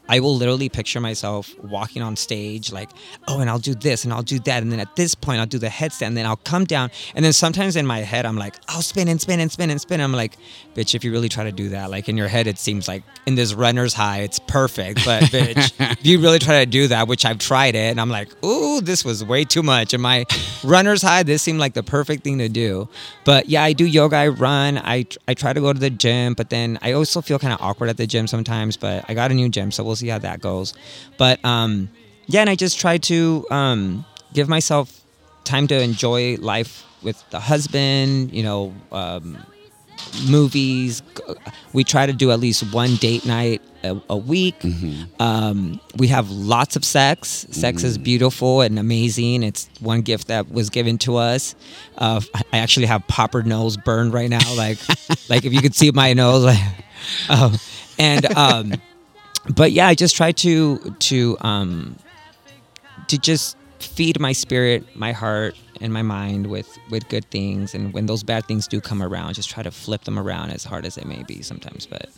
I will literally picture myself walking on stage, like, oh, and I'll do this and I'll do that. And then at this point, I'll do the headstand, and then I'll come down. And then sometimes in my head, I'm like, I'll spin and spin and spin and spin. I'm like, bitch, if you really try to do that, like in your head, it seems like in this runner's high, it's perfect. But bitch, if you really try to do that, which I've tried it, and I'm like, ooh, this was way too much. And my runner's high, this seemed like the perfect thing to do. But yeah, I do yoga, I run, I, I try to go to the gym, but then I also feel kind of awkward at the gym sometimes. But I got a new gym, so we'll we'll see how that goes. But um, yeah, and I just try to um, give myself time to enjoy life with the husband. You know, um, movies. We try to do at least one date night a, a week. Um, we have lots of sex. Sex is beautiful and amazing. It's one gift that was given to us. Uh, I actually have popper nose burned right now. Like, like if you could see my nose, like, um, and um, but yeah, I just try to to um, to just feed my spirit, my heart, and my mind with with good things. And when those bad things do come around, just try to flip them around as hard as it may be sometimes. But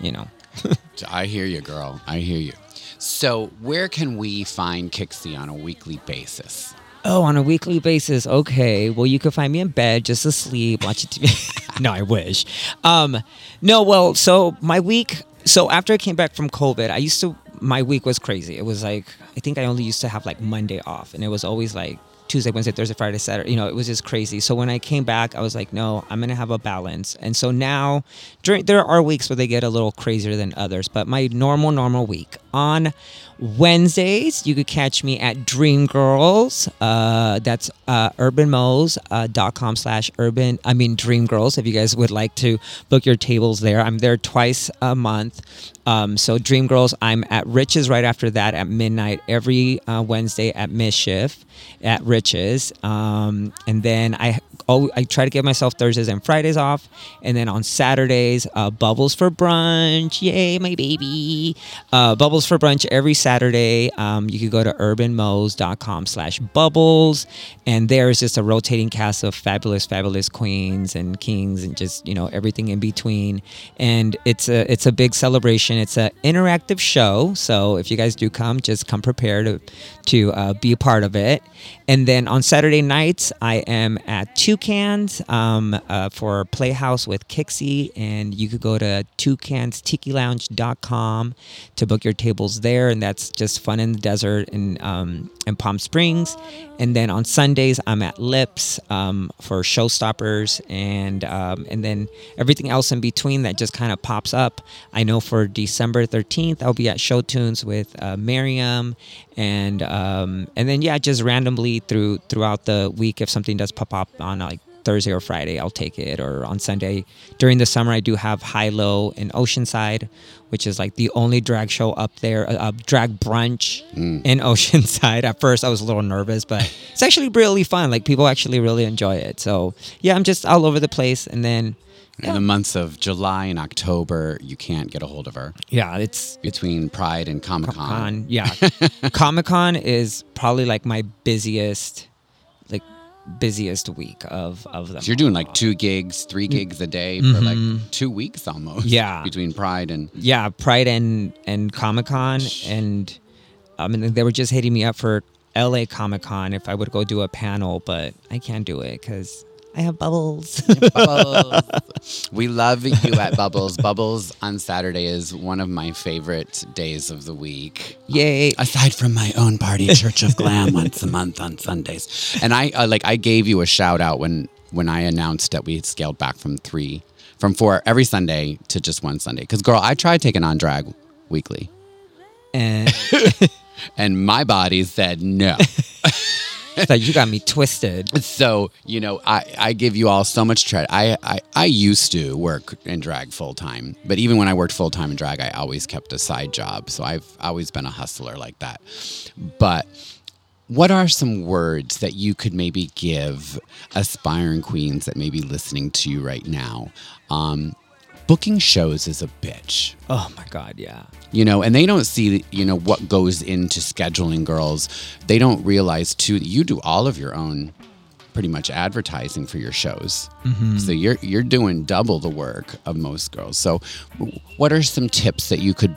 you know, I hear you, girl. I hear you. So, where can we find Kickxy on a weekly basis? oh, on a weekly basis, okay. Well, you can find me in bed, just asleep, watching TV. no, I wish. Um, no, well, so my week. So after I came back from COVID, I used to. My week was crazy. It was like I think I only used to have like Monday off, and it was always like Tuesday, Wednesday, Thursday, Friday, Saturday. You know, it was just crazy. So when I came back, I was like, no, I'm gonna have a balance. And so now, during there are weeks where they get a little crazier than others, but my normal, normal week on Wednesdays, you could catch me at Dream Girls. Uh, that's uh, urbanmos.com slash urban. I mean, Dream Girls. If you guys would like to book your tables there, I'm there twice a month. Um, so Dream Girls, I'm at Rich's right after that at midnight every uh, Wednesday at Mischief at Rich's. Um, and then I oh, I try to give myself Thursdays and Fridays off, and then on Saturdays, uh, Bubbles for brunch. Yay, my baby! Uh, Bubbles for brunch every Saturday. Um, you can go to urbanmos.com slash bubbles, and there is just a rotating cast of fabulous, fabulous queens and kings, and just you know everything in between. And it's a it's a big celebration. It's an interactive show, so if you guys do come, just come prepared to to uh, be a part of it. And then on Saturday nights, I am at Toucans um, uh, for Playhouse with Kickxy, and you could go to toucanstikilounge.com to book your tables there, and that's just fun in the desert in um, in Palm Springs. And then on Sundays, I'm at Lips um, for Showstoppers, and um, and then everything else in between that just kind of pops up. I know for December 13th, I'll be at Show Tunes with uh, Miriam, and um, and then yeah, just randomly through throughout the week, if something does pop up on like Thursday or Friday, I'll take it. Or on Sunday during the summer, I do have High Low in Oceanside, which is like the only drag show up there, a, a drag brunch mm. in Oceanside. At first, I was a little nervous, but it's actually really fun. Like people actually really enjoy it. So yeah, I'm just all over the place, and then. In the months of July and October, you can't get a hold of her. Yeah, it's Between Pride and Comic Con. Con. Yeah, Comic Con is probably like my busiest, like busiest week of of them. So you're doing like two gigs, three gigs a day for like two weeks almost. Mm-hmm. Yeah. Between Pride and yeah, Pride and and Comic Con, and I mean they were just hitting me up for L.A. Comic Con if I would go do a panel, but I can't do it because I have bubbles. Bubbles. we love you at Bubbles. Bubbles on Saturday is one of my favorite days of the week. Yay! Aside from my own party, Church of Glam, once a month on Sundays, and I uh, like I gave you a shout out when when I announced that we had scaled back from three, from four every Sunday to just one Sunday. Because girl, I tried taking on drag weekly, And and my body said no. so you got me twisted. so you know I, I give you all so much credit. I, I i used to work in drag full time but even when i worked full time in drag i always kept a side job. So i've always been a hustler like that. But what are some words that you could maybe give aspiring queens that may be listening to you right now? Um, booking shows is a bitch. Oh my god, yeah. You know and they don't see you know what goes into scheduling girls. They don't realize too that you do all of your own pretty much advertising for your shows. Mm-hmm. So you're you're doing double the work of most girls. So what are some tips that you could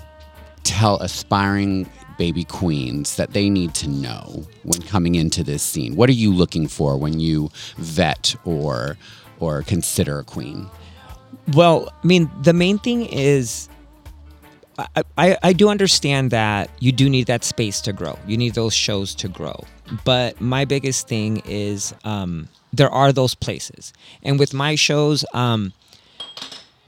tell aspiring baby queens that they need to know when coming into this scene? What are you looking for when you vet or or consider a queen? Well, I mean, the main thing is I, I, do understand that you do need that space to grow. You need those shows to grow. But my biggest thing is um, there are those places. And with my shows, um,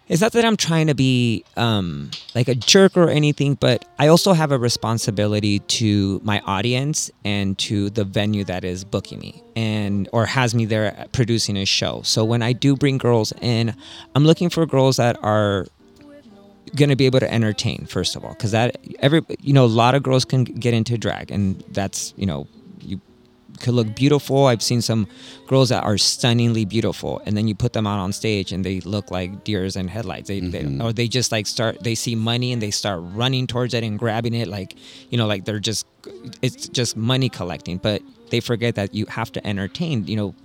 it's not that I'm trying to be um, like a jerk or anything, but I also have a responsibility to my audience and to the venue that is booking me and or has me there producing a show. So when I do bring girls in, I'm looking for girls that are going to be able to entertain first of all because that every you know a lot of girls can get into drag and that's you know you could look beautiful. I've seen some girls that are stunningly beautiful and then you put them out on stage and they look like deers and headlights. They, they or they just like start they see money and they start running towards it and grabbing it like you know like they're just it's just money collecting but they forget that you have to entertain you know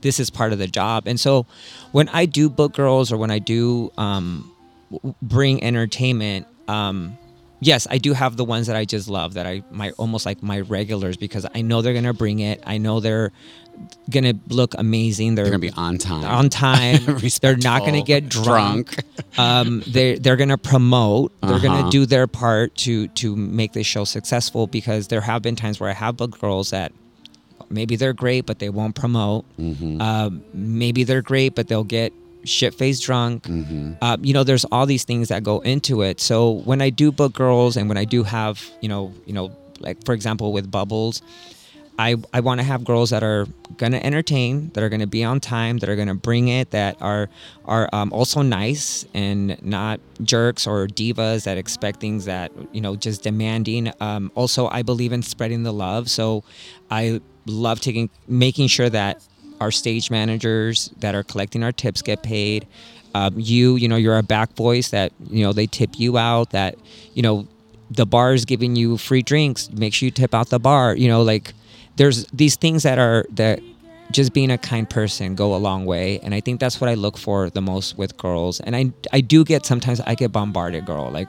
this is part of the job. And so when i do book girls or when i do um bring entertainment um yes i do have the ones that i just love that i my almost like my regulars because i know they're gonna bring it i know they're gonna look amazing they're, They're gonna be on time. on time they're not gonna get drunk, drunk. um they they're gonna promote they're gonna Uh-huh. do their part to to make this show successful because there have been times where i have booked girls that maybe they're great but they won't promote Mm-hmm. um, maybe they're great but they'll get shit faced drunk Mm-hmm. uh, you know there's all these things that go into it so when i do book girls and when i do have you know you know like for example with bubbles I, I want to have girls that are going to entertain, that are going to be on time, that are going to bring it, that are are um, also nice and not jerks or divas that expect things that you know just demanding. Um, also, I believe in spreading the love, so I love taking making sure that our stage managers that are collecting our tips get paid. Um, you, you know, you're a back voice that you know they tip you out. That you know the bar is giving you free drinks. Make sure you tip out the bar. You know, like there's these things that are that just being a kind person go a long way and i think that's what i look for the most with girls. And i i do get sometimes i get bombarded girl. Like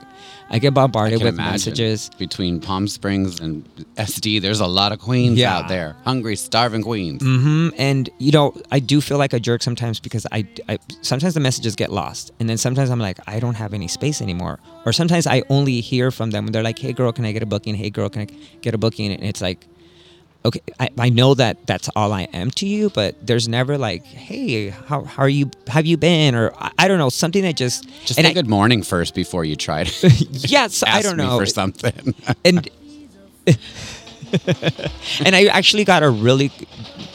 i get bombarded can with messages. Between Palm Springs and SD. There's a lot of queens Yeah. out there, hungry, starving queens. hmm and you know i do feel like a jerk sometimes because I, I sometimes the messages get lost. And then sometimes i'm like i don't have any space anymore. Or sometimes i only hear from them when they're like hey girl can i get a booking? Hey girl can i get a booking? And it's like okay I, I know that that's all i am to you but there's never like hey how, how are you have you been or i, I don't know something that just Just and I- good morning first before you try to yes i don't know for something. and and I actually got a really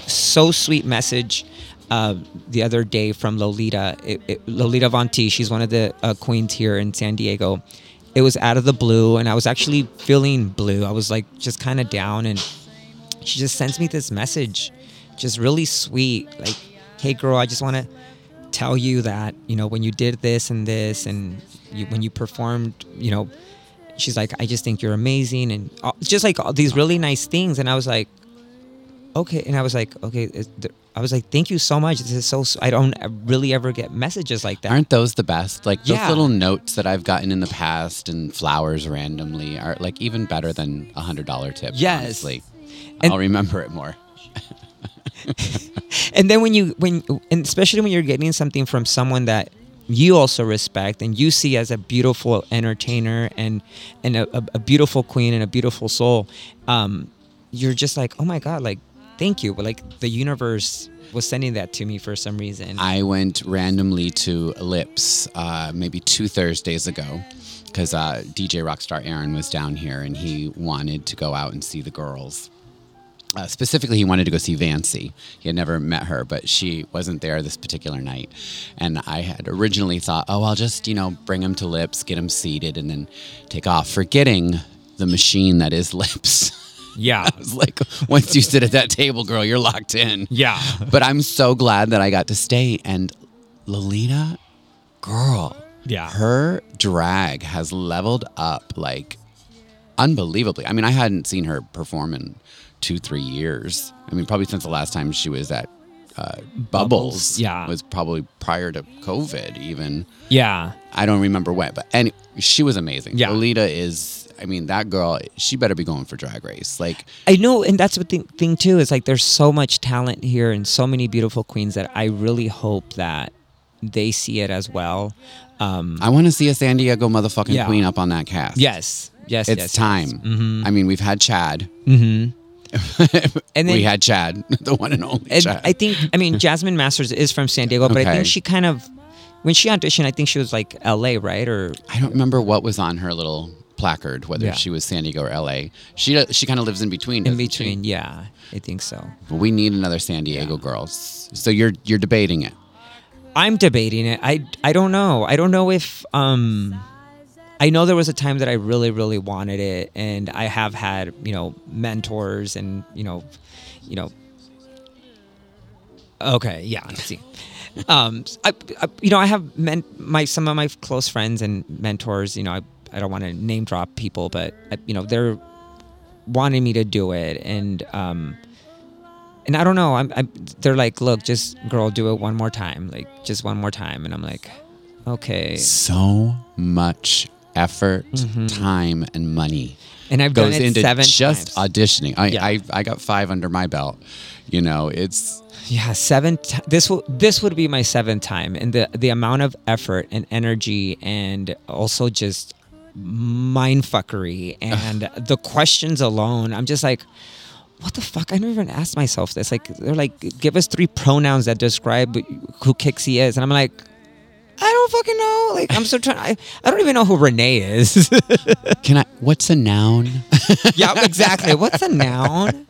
so sweet message uh, the other day from Lolita. It, it, Lolita Vonti, she's one of the uh, queens here in San Diego. It was out of the blue, and I was actually feeling blue. I was like just kind of down, and she just sends me this message, just really sweet, like, "Hey, girl, I just want to." tell you that you know when you did this and this and you, when you performed you know she's like i just think you're amazing and all, just like all these really nice things and i was like okay and i was like okay i was like thank you so much this is so i don't really ever get messages like that Aren't those the best? Like those Yeah. little notes that I've gotten in the past and flowers randomly are like even better than a hundred dollar tip. Yes. honestly. And- I'll remember it more. and then when you when and especially when you're getting something from someone that you also respect and you see as a beautiful entertainer and and a, a, beautiful queen and a beautiful soul um you're just like oh my god like thank you but like the universe was sending that to me for some reason I went randomly to Lips uh, maybe two Thursdays ago because uh, DJ Rockstar Aaron was down here and he wanted to go out and see the girls. Uh, specifically, he wanted to go see Vancy. He had never met her, but she wasn't there this particular night. And I had originally thought, oh, I'll just, you know, bring him to Lips, get him seated, and then take off, forgetting the machine that is Lips. yeah I was like, once you sit at that table, girl, you're locked in. yeah But I'm so glad that I got to stay. And Lolita, girl, Yeah. her drag has leveled up like unbelievably. I mean, I hadn't seen her perform in two, three years. I mean, probably since the last time she was at uh, Bubbles. Bubbles, yeah. was probably prior to COVID. Even yeah I don't remember when, but any she was amazing. Yeah. Lolita is. I mean, that girl. She better be going for Drag Race. Like, I know, and that's the thing, thing too. Is like there's so much talent here and so many beautiful queens that I really hope that they see it as well. Um, I want to see a San Diego motherfucking Yeah. queen up on that cast. yes, yes, It's yes, time. Mhm. I mean, we've had Chad. Mm-hmm. And then we had Chad, the one and only and Chad. I think I mean Jasmine Masters is from San Diego, but I think she kind of when she auditioned, I think she was like L.A. right or I don't remember what was on her little placard, whether Yeah. she was San Diego or LA. She she kind of lives in between. in doesn't she? between. Yeah, I think so. But we need another San Diego girls. So you're you're debating it. I'm debating it. I I don't know. I don't know if um I know there was a time that I really really wanted it and I have had, you know, mentors and, you know, you know Okay, yeah, I see. um I, I you know, I have men my some of my close friends and mentors, you know, I I don't want to name drop people, but I, you know, they're wanting me to do it and um and I don't know. I'm, I'm. They're like, look, just girl, do it one more time, like just one more time. And I'm like, okay. So much effort, mm-hmm. time, and money And I've done goes it into seven just times. auditioning. I, Yeah. I I got five under my belt. You know, it's yeah, seven. T- this will. This would be my seventh time, and the the amount of effort and energy, and also just mind fuckery, and the questions alone. I'm just like. What the fuck? I never even asked myself this. Like, they're like, give us three pronouns that describe who Kickxy is, and I'm like, I don't fucking know. Like, I'm so trying. I, I don't even know who Renee is. can I? What's a noun? yeah, exactly. What's a noun?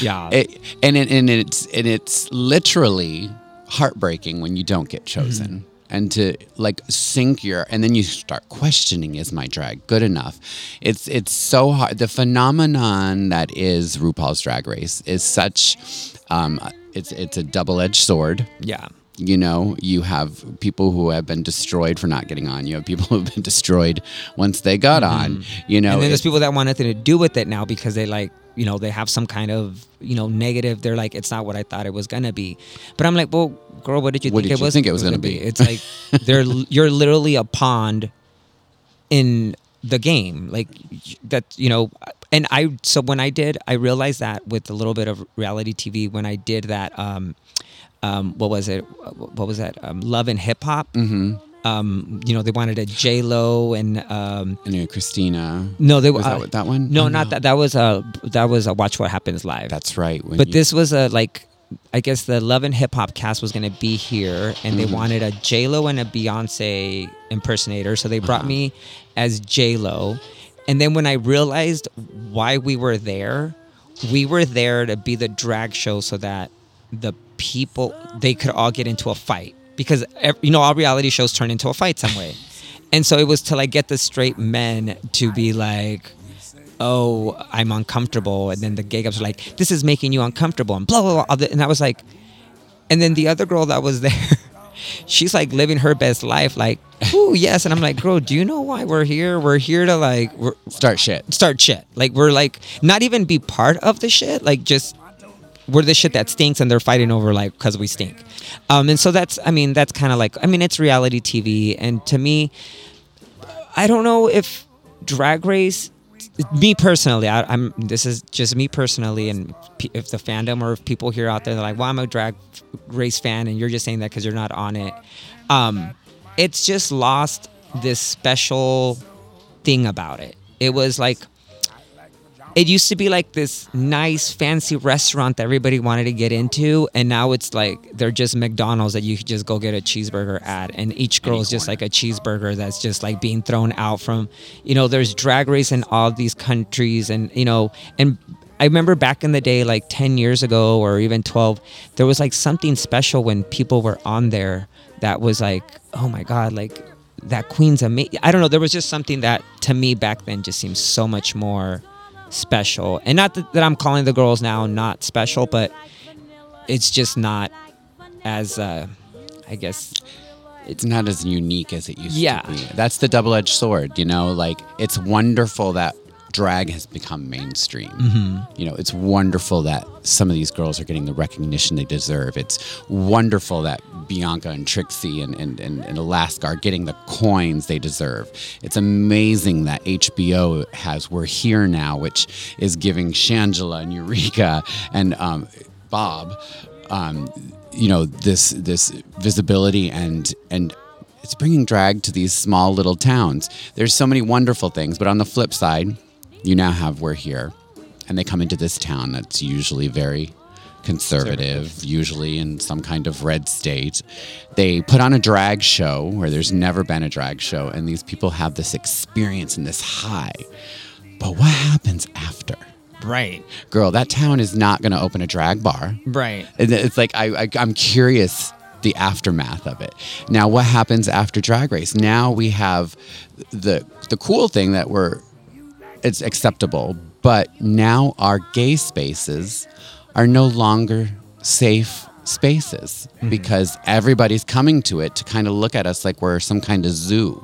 Yeah. it, and it, and it's and it's literally heartbreaking when you don't get chosen Mm-hmm. and to like sink your and then you start questioning is my drag good enough it's it's so hard the phenomenon that is RuPaul's drag race is such um it's it's a double-edged sword yeah. You know you have people who have been destroyed for not getting on you have people who have been destroyed once they got on you know Mm-hmm. and then there's people that want nothing to do with it now because they like, you know, they have some kind of, you know, negative. They're like, it's not what I thought it was gonna be. But I'm like, well, girl, what did you What think did it you was? think it was gonna be? It's like they're you're literally a pond in the game, like that. You know, and I so when I did, I realized that with a little bit of reality TV when I did that. um um, what was it? What was that? Um, Love and Hip Hop. Mm-hmm. Um, you know, they wanted a J Lo and um, anyway christina no, they was uh, that that one No, Oh, not that. That was a that was a Watch What Happens Live. That's right. but you- this was a like, I guess the Love and Hip Hop cast was gonna be here, and Mm-hmm. they wanted a J Lo and a Beyonce impersonator, so they Uh-huh. brought me as J Lo, and then when I realized why we were there, we were there to be the drag show so that the people they could all get into a fight because you know all reality shows turn into a fight some way and so it was to like get the straight men to be like oh i'm uncomfortable and then the gay guys were like this is making you uncomfortable and blah blah blah and i was like and then the other girl that was there she's like living her best life like oh yes and i'm like girl do you know why we're here we're here to like we're, start shit. start shit. Like we're like not even be part of the shit. Like just we're the shit that stinks, and they're fighting over like because we stink. Um, and so that's I mean that's kind of like I mean it's reality TV, and to me, I don't know if Drag Race. Me personally, I, I'm. This is just me personally, and if the fandom or if people here out there, they're like, "Well, I'm a drag race fan," and you're just saying that because you're not on it. Um, it's just lost this special thing about it. It was like it used to be like this nice fancy restaurant that everybody wanted to get into and now it's like they're just McDonald's that you could just go get a cheeseburger at and each girl is just like a cheeseburger that's just like being thrown out from you know there's drag race in all these countries and you know and I remember back in the day like 10 years ago or even 12 there was like something special when people were on there that was like oh my god like that queen's amazing I don't know there was just something that to me back then just seems so much more special. And not that, that I'm calling the girls now not special, but it's just not as uh I guess It's not as unique as it used Yeah. to be. That's the double edged sword, you know? Like, it's wonderful that drag has become mainstream. Mm-hmm. You know, it's wonderful that some of these girls are getting the recognition they deserve. It's wonderful that Bianca and Trixie and, and, and, and Alaska are getting the coins they deserve. It's amazing that HBO has We're Here Now, which is giving Shangela and Eureka and um, Bob, um, you know, this this visibility and and it's bringing drag to these small little towns. There's so many wonderful things, but on the flip side, you now have We're Here, and they come into this town that's usually very conservative, usually in some kind of red state. They put on a drag show where there's never been a drag show, and these people have this experience and this high. But what happens after? Right. Girl, that town is not going to open a drag bar. Right. It's like I, I I'm curious the aftermath of it. Now, what happens after Drag Race? Now we have the the cool thing that we're it's acceptable, but now our gay spaces are no longer safe spaces because everybody's coming to it to kind of look at us like we're some kind of zoo.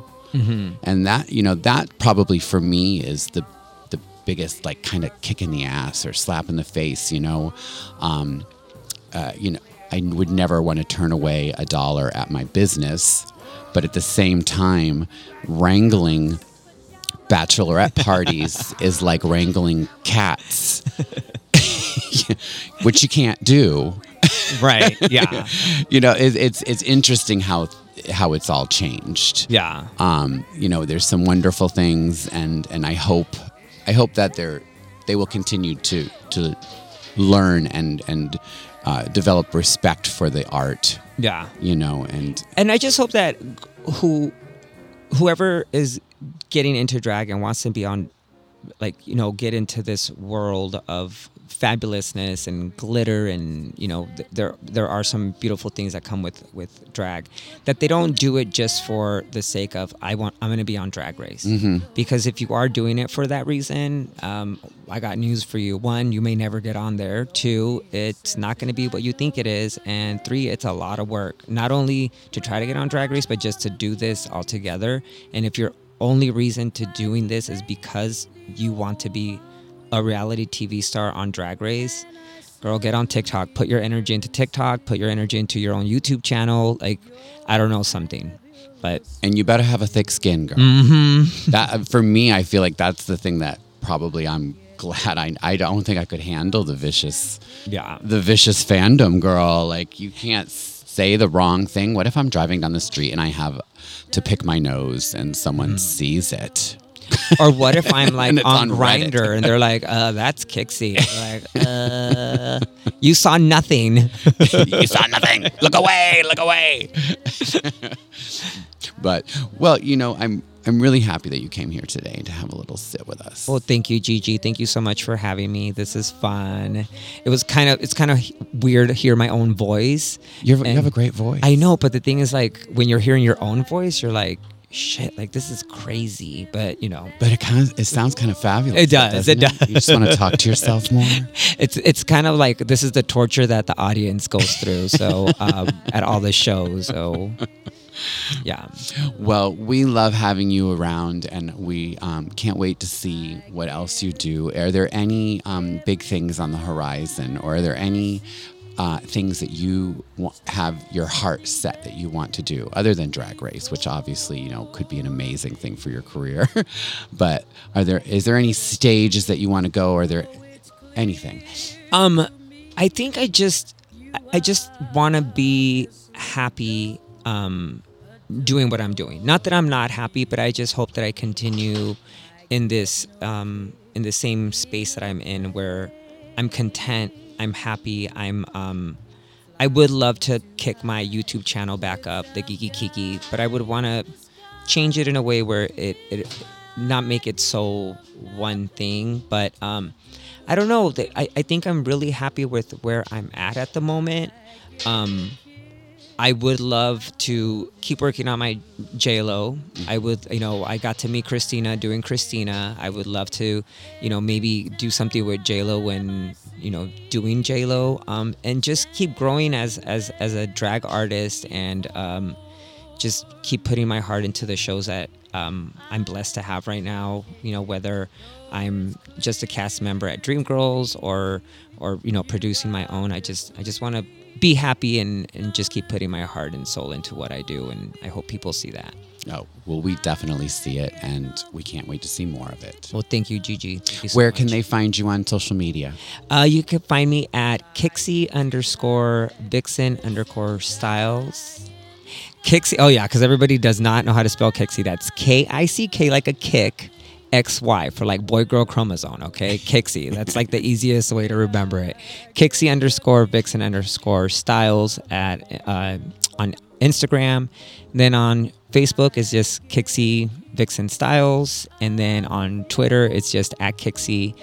And that, you know, that probably for me is the the biggest like kind of kick in the ass or slap in the face, you know. Um, uh, you know, I would never want to turn away a dollar at my business, but at the same time, wrangling bachelorette parties is like wrangling cats, which you can't do. Right. Yeah. You know, it, it's it's interesting how how it's all changed. yeah. Um, you know, there's some wonderful things, and and I hope I hope that they're they will continue to to learn and and uh, develop respect for the art. Yeah. You know, and and I just hope that who whoever is getting into drag and wants to be on like you know get into this world of fabulousness and glitter and you know th- there there are some beautiful things that come with with drag that they don't do it just for the sake of I want I'm going to be on drag race. Because if you are doing it for that reason um, I got news for you. One you may never get on there. Two it's not going to be what you think it is. And three it's a lot of work not only to try to get on drag race but just to do this all together. And if your only reason to doing this is because you want to be a reality TV star on Drag Race, girl, get on TikTok. Put your energy into TikTok. Put your energy into your own YouTube channel. Like, I don't know something, but and you better have a thick skin, girl. Mm-hmm. That for me, I feel like that's the thing that probably I'm glad I I don't think I could handle the vicious yeah, the vicious fandom, girl. Like you can't say the wrong thing. What if I'm driving down the street and I have to pick my nose and someone sees it? or what if I'm like on, on Grindr and they're like, uh, "That's Kickxy." Like, uh, you saw nothing. you saw nothing. Look away. Look away. but well, you know, I'm I'm really happy that you came here today to have a little sit with us. Well, thank you, Gigi. Thank you so much for having me. This is fun. It was kind of it's kind of weird to hear my own voice. You're, you have a great voice. I know, but the thing is, like, when you're hearing your own voice, you're like, shit, like this is crazy. But you know, But it kind of it sounds kind of fabulous. It does, doesn't it does. You just want to talk to yourself more. it's it's kind of like this is the torture that the audience goes through. So um, at all the shows, so yeah, Well, we love having you around, and we um, can't wait to see what else you do. Are there any um, big things on the horizon, or are there any uh, things that you have your heart set that you want to do, other than Drag Race, which obviously you know could be an amazing thing for your career? but are there is there any stages that you want to go? Are there anything? Um, I think I just, I just want to be happy. Um, doing what I'm doing. Not that I'm not happy, but I just hope that I continue in this, um, in the same space that I'm in, where I'm content, I'm happy, I'm. Um, I would love to kick my YouTube channel back up, the Geeky Kiki, but I would want to change it in a way where it, it not make it so one thing but um i don't know I, I think i'm really happy with where i'm at at the moment um i would love to keep working on my j-lo i would you know i got to meet christina doing christina i would love to you know maybe do something with j-lo when you know doing j-lo um and just keep growing as as as a drag artist and um just keep putting my heart into the shows that um, I'm blessed to have right now. You know, whether I'm just a cast member at Dreamgirls or or you know producing my own. I just I just want to be happy and and just keep putting my heart and soul into what I do, and I hope people see that. Oh, well, we definitely see it, and we can't wait to see more of it. Well, thank you, Gigi. Thank you so Where can they find you on social media? Uh, you can find me at Kickxy underscore Vixen underscore Styles. Kickxy. Oh yeah, because everybody does not know how to spell Kickxy. That's K I C K like a kick, XY for like boy girl chromosome, okay? Kickxy. That's like the easiest way to remember it. Kickxy underscore Vixen underscore Styles at uh, on Instagram. Then on Facebook is just Kickxy Vixen Styles. And then on Twitter, it's just at Kickxy.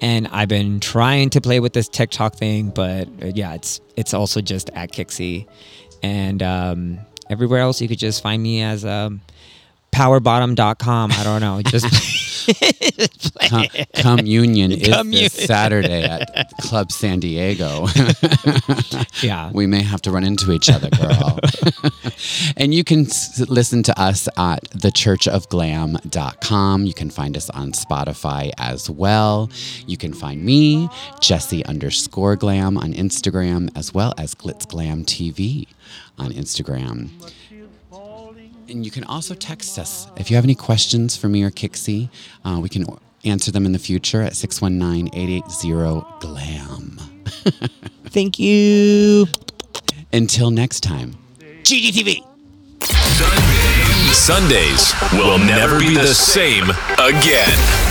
And I've been trying to play with this TikTok thing, but uh, yeah, it's it's also just at Kickxy. And um, everywhere else, you could just find me as um, powerbottom.com. I don't know. Just Com- communion is this Saturday at Club San Diego. yeah. we may have to run into each other, girl. and you can s- listen to us at thechurchofglam.com. You can find us on Spotify as well. You can find me, Jesse underscore glam on Instagram, as well as Glitz Glam TV on Instagram. And you can also text us if you have any questions for me or Kickxy. Uh, we can answer them in the future at 619 880 GLAM. Thank you. Until next time, GGTV. Sundays will never be the same again.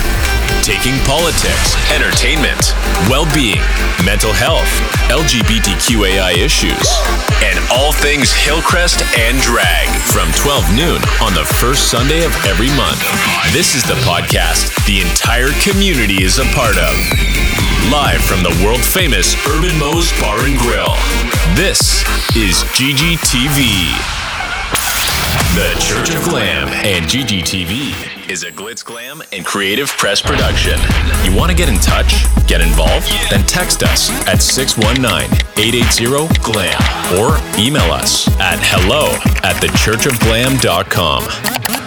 Taking politics, entertainment, well being, mental health, LGBTQAI issues, and all things Hillcrest and drag from 12 noon on the first Sunday of every month. This is the podcast the entire community is a part of. Live from the world famous Urban Mo's Bar and Grill. This is GGTV. The Church of Glam and GGTV is a Glitz Glam and Creative Press production. You want to get in touch? Get involved? Then text us at 619-880-GLAM or email us at hello at thechurchofglam.com.